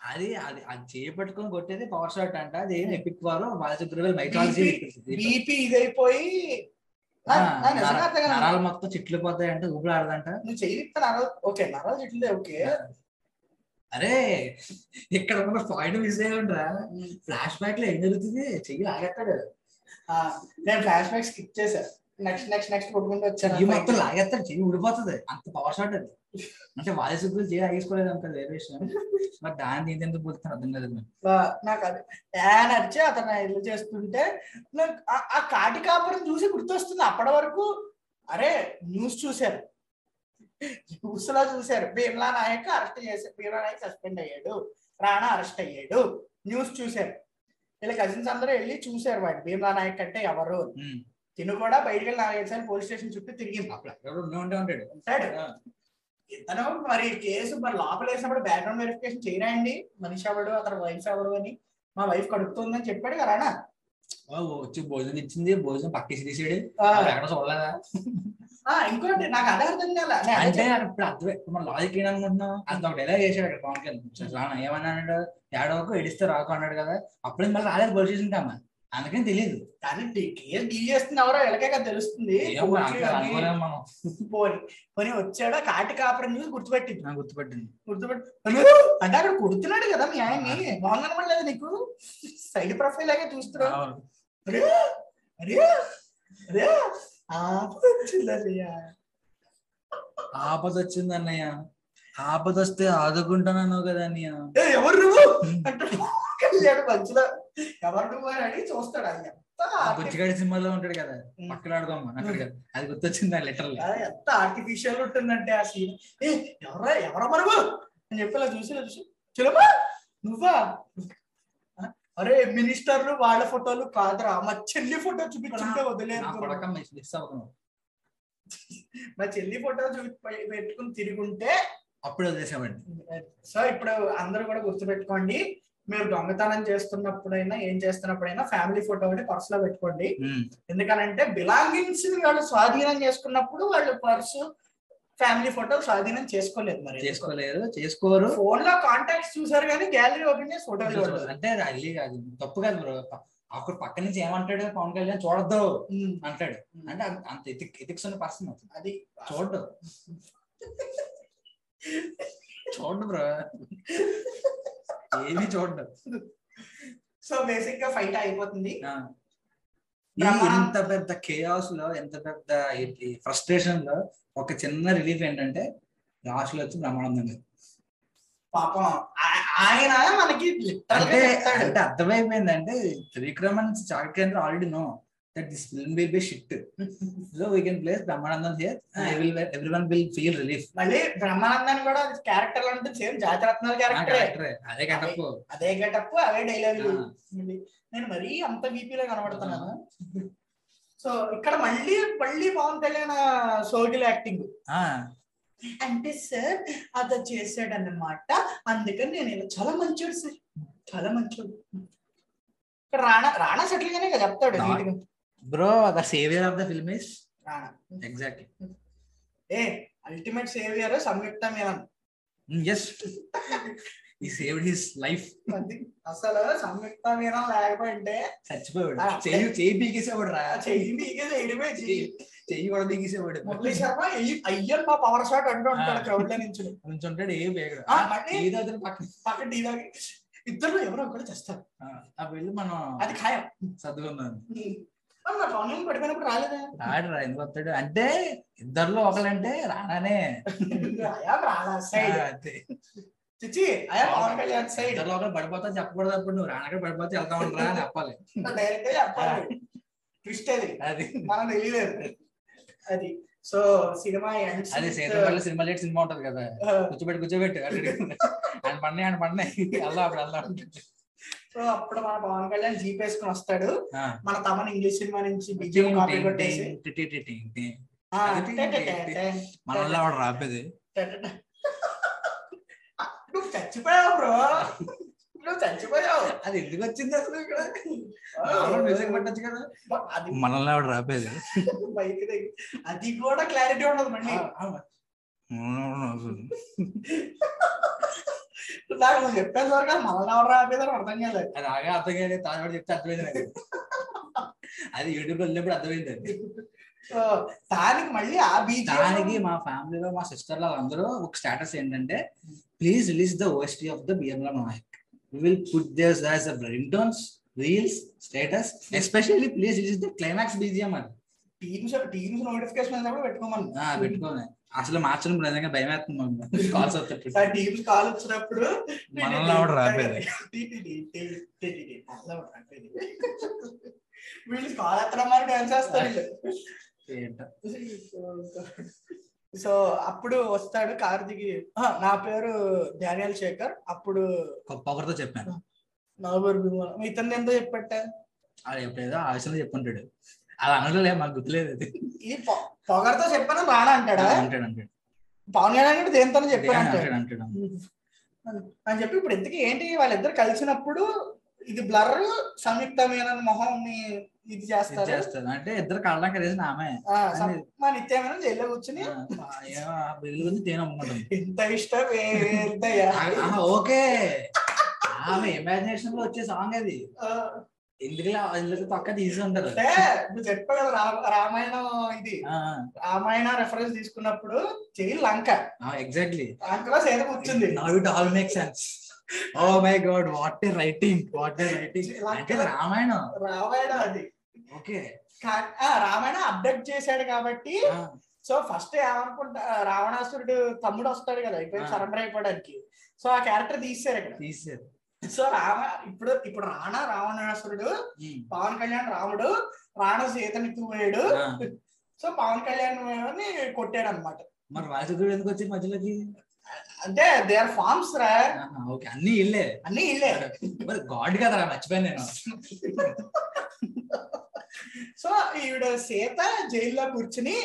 అది అది అది చేయి పట్టుకొని కొట్టేది పవర్ షాట్ అంట. అది ఏం ఎపిక్ వారు? వాలి సుగ్రీవులు మైథాలజీ బీపీ ఇదైపోయి నరాలు మొత్తం చిట్లు పోతాయి అంటే ఊపిరి ఆడదంట. నువ్వు చెయ్యి నరాలు ఓకే నరాలు చెట్లే ఓకే. అరే ఇక్కడ ఉన్న పాయింట్ మిస్ అయ్యి ఉండరా. ఫ్లాష్ బ్యాక్లో ఏం జరుగుతుంది? చెయ్యి లాగేస్తాడు. ఆ, నేను ఫ్లాష్ బ్యాక్ స్కిప్ చేశా. నెక్స్ట్ నెక్స్ట్ నెక్స్ట్ కొట్టుకుంటూ చెయ్యి మొత్తం వచ్చాను లాగేస్తాడు. చెయ్యి ఊడిపోతుంది. అంత పవర్ షాట్ అది. అంటే సుగ్రీవులు చెయ్యి లాగేసుకోలేదు అంత వేరే విషయం. మరి దాన్ని దీని ఎందుకు పోతున్నాను అర్థం కాదు నాకు. అది. వచ్చి అతను ఇల్లు చేస్తుంటే నాకు ఆ- కాటి కాపురం చూసి గుర్తొస్తుంది అప్పటి వరకు. అరే న్యూస్ చూశారు. న్యూస్లో చూశారు. భీమ్లా నాయక్ అరెస్ట్ చేశారు భీమ్లా నాయక్ సస్పెండ్ అయ్యాడు. రాణా అరెస్ట్ అయ్యాడు. న్యూస్ చూశారు. వీళ్ళ కజిన్స్ అందరూ వెళ్ళి చూశారు వాడు భీమ్లా నాయక్ అంటే ఎవరు. తిను కూడా బయటికి వెళ్ళి నాలుగైదు సార్లు పోలీస్ స్టేషన్ చుట్టూ తిరిగింది. అప్పుడు ఉంటాడు. ఇతను మరి కేసు మరి లోపల వేసినప్పుడు బ్యాక్గ్రౌండ్ వెరిఫికేషన్ చేయరా అండి మనిషి ఎవడు అతని వైఫ్ ఎవడు అని. మా వైఫ్ కడుపుతుందని చెప్పాడు కదా వచ్చి భోజనం ఇచ్చింది భోజనం పక్కేసి తీసాడు. ఎక్కడ చూడలేదా? ఆ, ఇంకోటి నాకు అదే అర్థం కాల. అంటే ఇప్పుడు అర్థం ఇప్పుడు మన లాజిక్ ఏంటనుకుంటున్నాం అంత ఒకటి ఎలా చేశాడు అక్కడ పవన్ కళ్యాణ్. ఏమన్నాడు? ఏడవకు ఏడిస్తే రాకు అన్నాడు కదా. అప్పుడే మళ్ళీ రాలేదు పొజిషన్ కమ్మా అందుకని తెలియదు కానీ డీల్ చేస్తుంది ఎవరో ఎలాగే కదా తెలుస్తుంది. పోనీ పోనీ వచ్చాడా కాటి కాపురం చూసి గుర్తుపెట్టింది. నాకు గుర్తుపట్టింది. గుర్తుపెట్టి అంటే అక్కడ కుడుతున్నాడు కదా మీ ఆయన్ని. కనబడలేదు నీకు? సైడ్ ప్రొఫైల్ లాగే చూస్తున్నావు. అరే అరే అరే ఆపద వచ్చింది అన్నయ్య. ఆపద వచ్చింది అన్నయ్య ఆపద వస్తే ఆదుకుంటానన్నావు కదా అన్నయ్య. ఎవరు నువ్వు? కళ్యాణ్ మధ్యలో ఎవరు నువ్వు అని అడిగి చూస్తాడు అది బుచ్చిగాడి సినిమాలో ఉంటాడు కదా. ఆడుకోమ్మా అక్కడ. అది గుర్తొచ్చింది ఆ లెటర్ ఎంత ఆర్టిఫిషియల్ ఉంటుందంటే ఆ సీన్ ఏ ఎవరా ఎవరా మనము అని చెప్పి ఇలా చూసి చూసి చిలమా నువ్వా? అరే మినిస్టర్లు వాళ్ళ ఫోటోలు కాదురా. మా చెల్లి ఫోటో చూపించుంటే నా వదిలేదు మిస్ మా చెల్లి ఫోటో చూపి పెట్టుకుని తిరుగుంటే అప్పుడు వదిలేసామండి సో ఇప్పుడు అందరూ కూడా గుర్తుపెట్టుకోండి. మీరు దొంగతనం చేస్తున్నప్పుడైనా ఏం చేస్తున్నప్పుడైనా ఫ్యామిలీ ఫోటో ఒకటి పర్స్లో పెట్టుకోండి. ఎందుకనంటే బిలాంగింగ్స్ వాళ్ళు స్వాధీనం చేసుకున్నప్పుడు వాళ్ళు పర్సు ఫ్యామిలీ ఫోటో స్వాధీనం చేసుకోలేదు మరి. చేసుకోలేరు చేసుకోరు. ఫోన్లో కాంటాక్ట్స్ చూసారు కానీ గ్యాలరీ ఓపెన్ చేసి ఫోటో అంటే అది కాదు తప్పు కాదు బ్రో అక్కడ పక్క నుంచి ఏమంటాడు? పవన్ కళ్యాణ్ చూడద్దు అంటాడు. అంటే అంత- ఎథిక్ ఎథిక్స్ ఉన్న పర్సన్ అది. చూడడు చూడడు బ్రో ఏమీ చూడడు సో బేసిక్గా ఫైట్ అయిపోతుంది ఎంత పెద్ద కేయాస్లో ఎంత పెద్ద ఫ్రస్ట్రేషన్లో ఒక చిన్న రిలీఫ్ ఏంటంటే లాస్ట్లో వచ్చి బ్రహ్మానందం గారు. పాపం ఆయన మనకి అంటే చెప్తాడు. అంటే అర్థమైపోయింది అంటే త్రివిక్రమన్ చాకరేంద్ర already know that this film will be shit so we can place Brahmanandam here will everyone will feel relief మళ్ళీ బ్రహ్మానందాన్ని కూడా క్యారెక్టర్ ఉంటుంది సేమ్ జాతిరత్నాల క్యారెక్టర్ అదే కట్టప్పు అదే గెటప్ అవే డైలాగులు నేను మరీ అంత బీపీలో కనబడుతున్నాను. సో ఇక్కడ మళ్ళీ మళ్ళీ పవన్ కళ్యాణ్ సోగిల్ యాక్టింగ్ అంటే సార్ అతను చేశాడు అన్నమాట అందుకని నేను ఇలా చాలా మంచోడు సార్ చాలా మంచోడు. ఇక్కడ రాణా రాణా సెటిల్ గానే చెప్తాడు. Bro the saviour of the film is exactly a ultimate saviour Samyuktha Menon she saved his life అసలు సంయుక్త మీనన్ లేకపోయింటే. చచ్చిపోయాడు. చెయ్యి చెయ్యి పీకేసేవాడు రా చెయ్యి మీకే చేయడమే చెయ్యి. చెయ్యి కూడా పీకేసేవాడు. మురళీ శర్మ అయ్యి- అయ్యన్ మా పవర్ షాట్ అంటూ ఉంటాడు క్రౌడ్లో నుంచి. కొంచెం ఉంటాడు ఏం ఏదో అతను పక్కన. పక్కన టీ తాగి. ఇద్దరు ఎవరో ఒకరు చేస్తారు. ఆ, వెళ్ళి మనం అది ఖాయం. చదువుకుందాం రాడు రా ఎందుకు వస్తాడు? అంటే ఇద్దరిలో ఒకలంటే రానానే అయా రాలా సైడ్ ఆ, అంతే. చిచి అయా పవన్ కళ్యాణ్ సైడ్ ఇద్దరిలో ఒకరు పడిపోతా చెప్పకూడదు అప్పుడు నువ్వు రానక్కడ పడిపోతే వెళ్తా ఉండరా అని చెప్పాలి. డైరెక్ట్ చెప్పాలి. ట్విస్ట్ అది. అది. మనం తెలియలేదు. అది. సో సినిమా అదే సీతంపల్లి సినిమా లేట్ సినిమా ఉంటది కదా. కూర్చోబెట్టి కూర్చోబెట్టు. ఆయన (laughs) పడినాయి ఆయన పడినాయి. వెళ్దాం అప్పుడు వెళ్దాం. సో అప్పుడు మన పవన్ కళ్యాణ్ జీప్ వేసుకుని వస్తాడు. మన తమన్ ఇంగ్లీష్ సినిమా నుంచి బిజెపి కాపీ కొట్టేసి. మనల్ని వాడు రాపేది. నువ్వు చచ్చిపోయావు బ్రో. నువ్వు చచ్చిపోయావు. అది ఎందుకు వచ్చింది అసలు ఇక్కడ? మ్యూజిక్ పెట్టచ్చు కదా. అది మనల్ని ఆవిడ రాపేది. బైక్ అది కూడా క్లారిటీ ఉండదు మళ్ళీ. (laughs) నాకు చెప్పేది వరకు ఎవరు రాపేదని అర్థం కాలేదు అది ఆగా అర్థం కాదు తాజాడు చెప్తే అర్థమైంది నాకు అది యూట్యూబ్ వెళ్ళినప్పుడు అర్థమైంది అది సో దానికి మళ్ళీ ఆ బీచ్ దానికి మా ఫ్యామిలీలో మా సిస్టర్ అందరూ ఒక స్టేటస్ ఏంటంటే please release the OST of the Bheemla Nayak we will put these as a ringtones reels status especially please release the climax BGM అది టీమ్స్ టీమ్స్ నోటిఫికేషన్ అయినప్పుడు పెట్టుకోమని. ఆ, పెట్టుకోని అసలు మార్చడం నిజంగా భయం వేస్తుంది కాల్స్ ఆ టీమ్స్ కాల్ వచ్చినప్పుడు మనల్ని ఆవిడ రాపేది వీళ్ళు కాల్ ఎత్తడం మరి డాన్స్ చేస్తారు. సో అప్పుడు వస్తాడు కార్ దిగి "ఆ, నా పేరు డానియల్ శేఖర్. అప్పుడు ఒక పొగరుతో చెప్పాను. నా పేరు భీమా ఇతను ఎంతో చెప్పట్ట అది ఎప్పుడేదో ఆవేశంలో చెప్పుంటాడు అది అనలే మాకు గుర్తులేదు అది. ఇది చెప్పాను రానా అంటాడా? అంటాడు అంటాడు పవన్ కళ్యాణ్ కూడా దేనితోనే చెప్పాను అంటాడు. అంటాడు అని చెప్పి ఇప్పుడు ఇంతకీ ఏంటి వాళ్ళిద్దరు కలిసినప్పుడు ఇది బ్లర్ సంయుక్త మీనన్ మొహం ఇది చేస్తారు? చేస్తారు. అంటే ఇద్దరు కళ్ళకి కదేసిన ఆమె. మా నిత్య మీనన్ జైల్లో కూర్చుని గురించి తేనె అమ్ముకుంటుంది. ఇంత ఇష్టం ఆహా, ఓకే. ఆమె ఇమాజినేషన్లో వచ్చే సాంగ్ అది. ఎందుకు పక్క తీసి ఉంటారు అంటే నువ్వు చెప్పావు కదా రామాయణం ఇది. రామాయణ రెఫరెన్స్ తీసుకున్నప్పుడు జైలు లంక. ఎగ్జాక్ట్లీ లంకలో సేద కూర్చుంది now it all make sense oh my God what a writing what a writing అంటే రామాయణం? రామాయణం అది. ఓకే. రామాయణం అప్డేట్ చేశాడు కాబట్టి సో ఫస్ట్ ఏమనుకుంటా రావణాసురుడు తమ్ముడు వస్తాడు కదా ఆ. సరెండర్ అయిపోవడానికి. సో ఆ క్యారెక్టర్ తీసారు ఇక్కడ. తీసారు సో రామ ఇప్పుడు ఇప్పుడు రాణా రావణాసురుడు పవన్ కళ్యాణ్ రాముడు రాణ సీతని తూవేడు సో పవన్ కళ్యాణ్ని కొట్టాడు అనమాట మరి రాజగుడు ఎందుకు వచ్చి మధ్యలోకి? అంటే దే ఆర్ ఫార్మ్స్ రా. ఓకే అన్ని ఇల్లే. అన్ని ఇల్లే. మరి గాడ్ కదరా మర్చిపోయాను నేను. సో ఈవిడ సీత జైల్లో కూర్చుని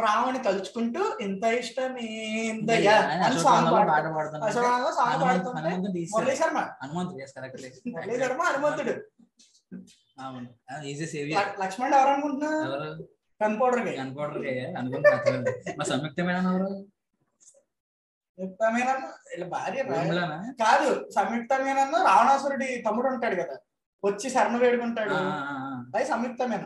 రాముని తలుచుకుంటూ ఎంత ఇష్టం అని సాంగ్ సాంగ్ పాడుతుంటే. మురళీ శర్మ. హనుమంతుడు yes, correct. మురళీ శర్మ హనుమంతుడు. అవును. Is the saviour. ల- లక్ష్మణుడు ఎవరు అనుకుంటున్నా కన్పౌడర్ అనుకుంటున్నా మా సంయుక్తమైన భార్య? కాదు సంయుక్తమేనన్న రావణాసురుడి తమ్ముడు ఉంటాడు కదా. వచ్చి శరణ వేడుకుంటాడు. అది సంయుక్తమేన?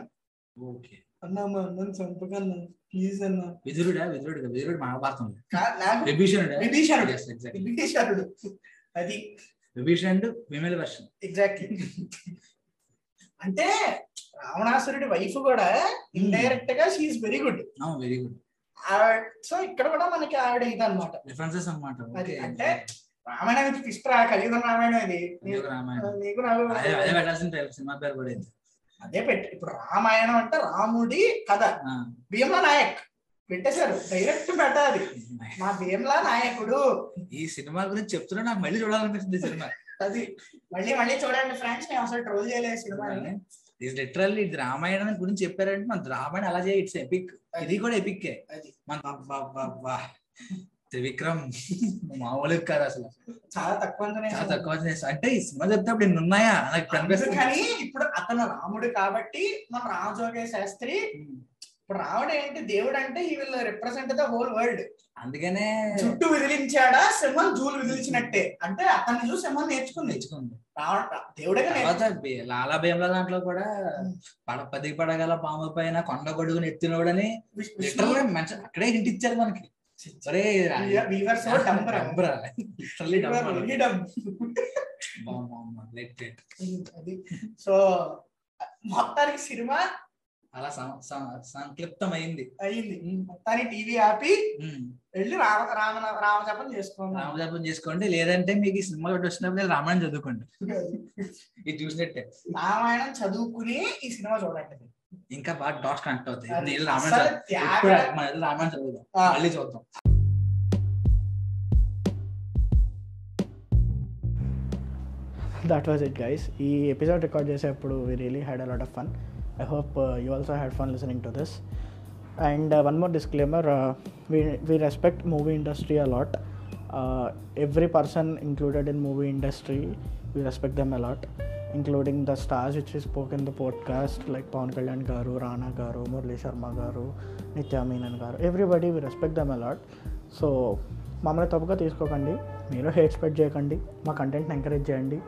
ఓకే. అన్నా మా అన్నని చంపకన్నా ప్లీజ్ అన్న. విదురుడా విదురుడు విదురుడు మహాభారతం విభీషణుడా? విభీషణుడు. విభీషణుడు. అది. విభీషణుడు ఫీమేల్ వర్షన్ ఎగ్జాక్ట్లీ అంటే రావణాసురుడి వైఫ్ కూడా ఇండైరెక్ట్గా she very good very good so ఇక్కడ కూడా మనకి ఆవిడ ఇది అనమాట అది Okay. అంటే రామాయణం ఇష్టరా కలియుగ రామాయణం ఇది. నీకు నాకు అదే సినిమా పేరు కూడా ఇది. అదే పెట్టి ఇప్పుడు రామాయణం అంటే రాముడి కథ. భీమ్లా నాయక్ పెట్టేశారు డైరెక్ట్ పెట్టాలి మా భీమ్లా నాయకుడు. ఈ సినిమా గురించి చెప్తున్నా నాకు మళ్ళీ చూడాలనిపిస్తుంది సినిమా. అది మళ్ళీ మళ్ళీ చూడండి ఫ్రెండ్స్ మేము అసలు ట్రోల్ చేయలేదు సినిమాని ఇది లిటరల్లీ ఇది రామాయణం గురించి చెప్పారంటే మన రామాయణం అలా చేయ ఇట్స్ ఎపిక్ ఇది కూడా ఎపిక్ అది. మన. త్రివిక్రమ్ మామూలు కాదు అసలు. చాలా తక్కువ చాలా. తక్కువ. అంటే ఈ సినిమా చెప్తే అప్పుడు నేను ఉన్నాయా? నాకు అనిపిస్తుంది కానీ ఇప్పుడు అతను రాముడు కాబట్టి మన రామజోగయ్య శాస్త్రి ఇప్పుడు రాముడు ఏంటి? దేవుడు అంటే he will represent the whole world అందుకనే చుట్టూ విదిలించాడా? సింహం జూలు విదిలించినట్టే. అంటే అతన్ని చూసి సింహం నేర్చుకుంది. రావణ దేవుడే లాలా భీమల దాంట్లో కూడా పడ పది పడగల పాము పైన కొండ గొడుగుని ఎత్తినోడని అక్కడే హింట్ ఇచ్చారు మనకి. సో మొత్తానికి సినిమా అలా సంక్లిప్తమైంది అయింది మొత్తానికి టీవీ ఆపి. వెళ్ళి రామ రామ రామజపం చేసుకున్నాం రామజపం చేసుకోండి లేదంటే మీకు ఈ సినిమా ఒకటి వచ్చినప్పుడు రామాయణం చదువుకోండి ఇది చూసినట్టే రామాయణం చదువుకుని ఈ సినిమా చూడండి ఇంకా బాగా డాట్స్ కనెక్ట్ అవుతాయి. రామాయణం మన చదువుదాం. మళ్ళీ చూద్దాం. దట్ వాజ్ ఇట్ గైస్ ఈ ఎపిసోడ్ రికార్డ్ చేసేప్పుడు we really had a lot of fun I hope you also had fun listening to this and one more disclaimer we respect movie industry a lot every person included in movie industry we respect them a lot including the stars which is spoke in the podcast like Pawan Kalyan garu Rana garu Murali Sharma garu Nitya Menon garu everybody we respect them a lot so మమ్మల్ని తప్పుగా తీసుకోకండి మీరు hate spread చేయకండి మా కంటెంట్ని encourage చేయండి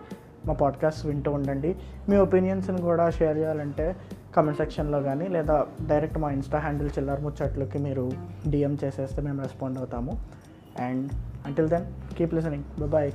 మా podcast వింటూ ఉండండి. మీ ఒపీనియన్స్ని కూడా షేర్ చేయాలంటే కమెంట్ సెక్షన్లో కానీ లేదా డైరెక్ట్ మా ఇన్స్టా హ్యాండిల్ చిల్లర ముచ్చట్లకి మీరు డిఎం చేసేస్తే మేము రెస్పాండ్ అవుతాము. And until then keep listening bye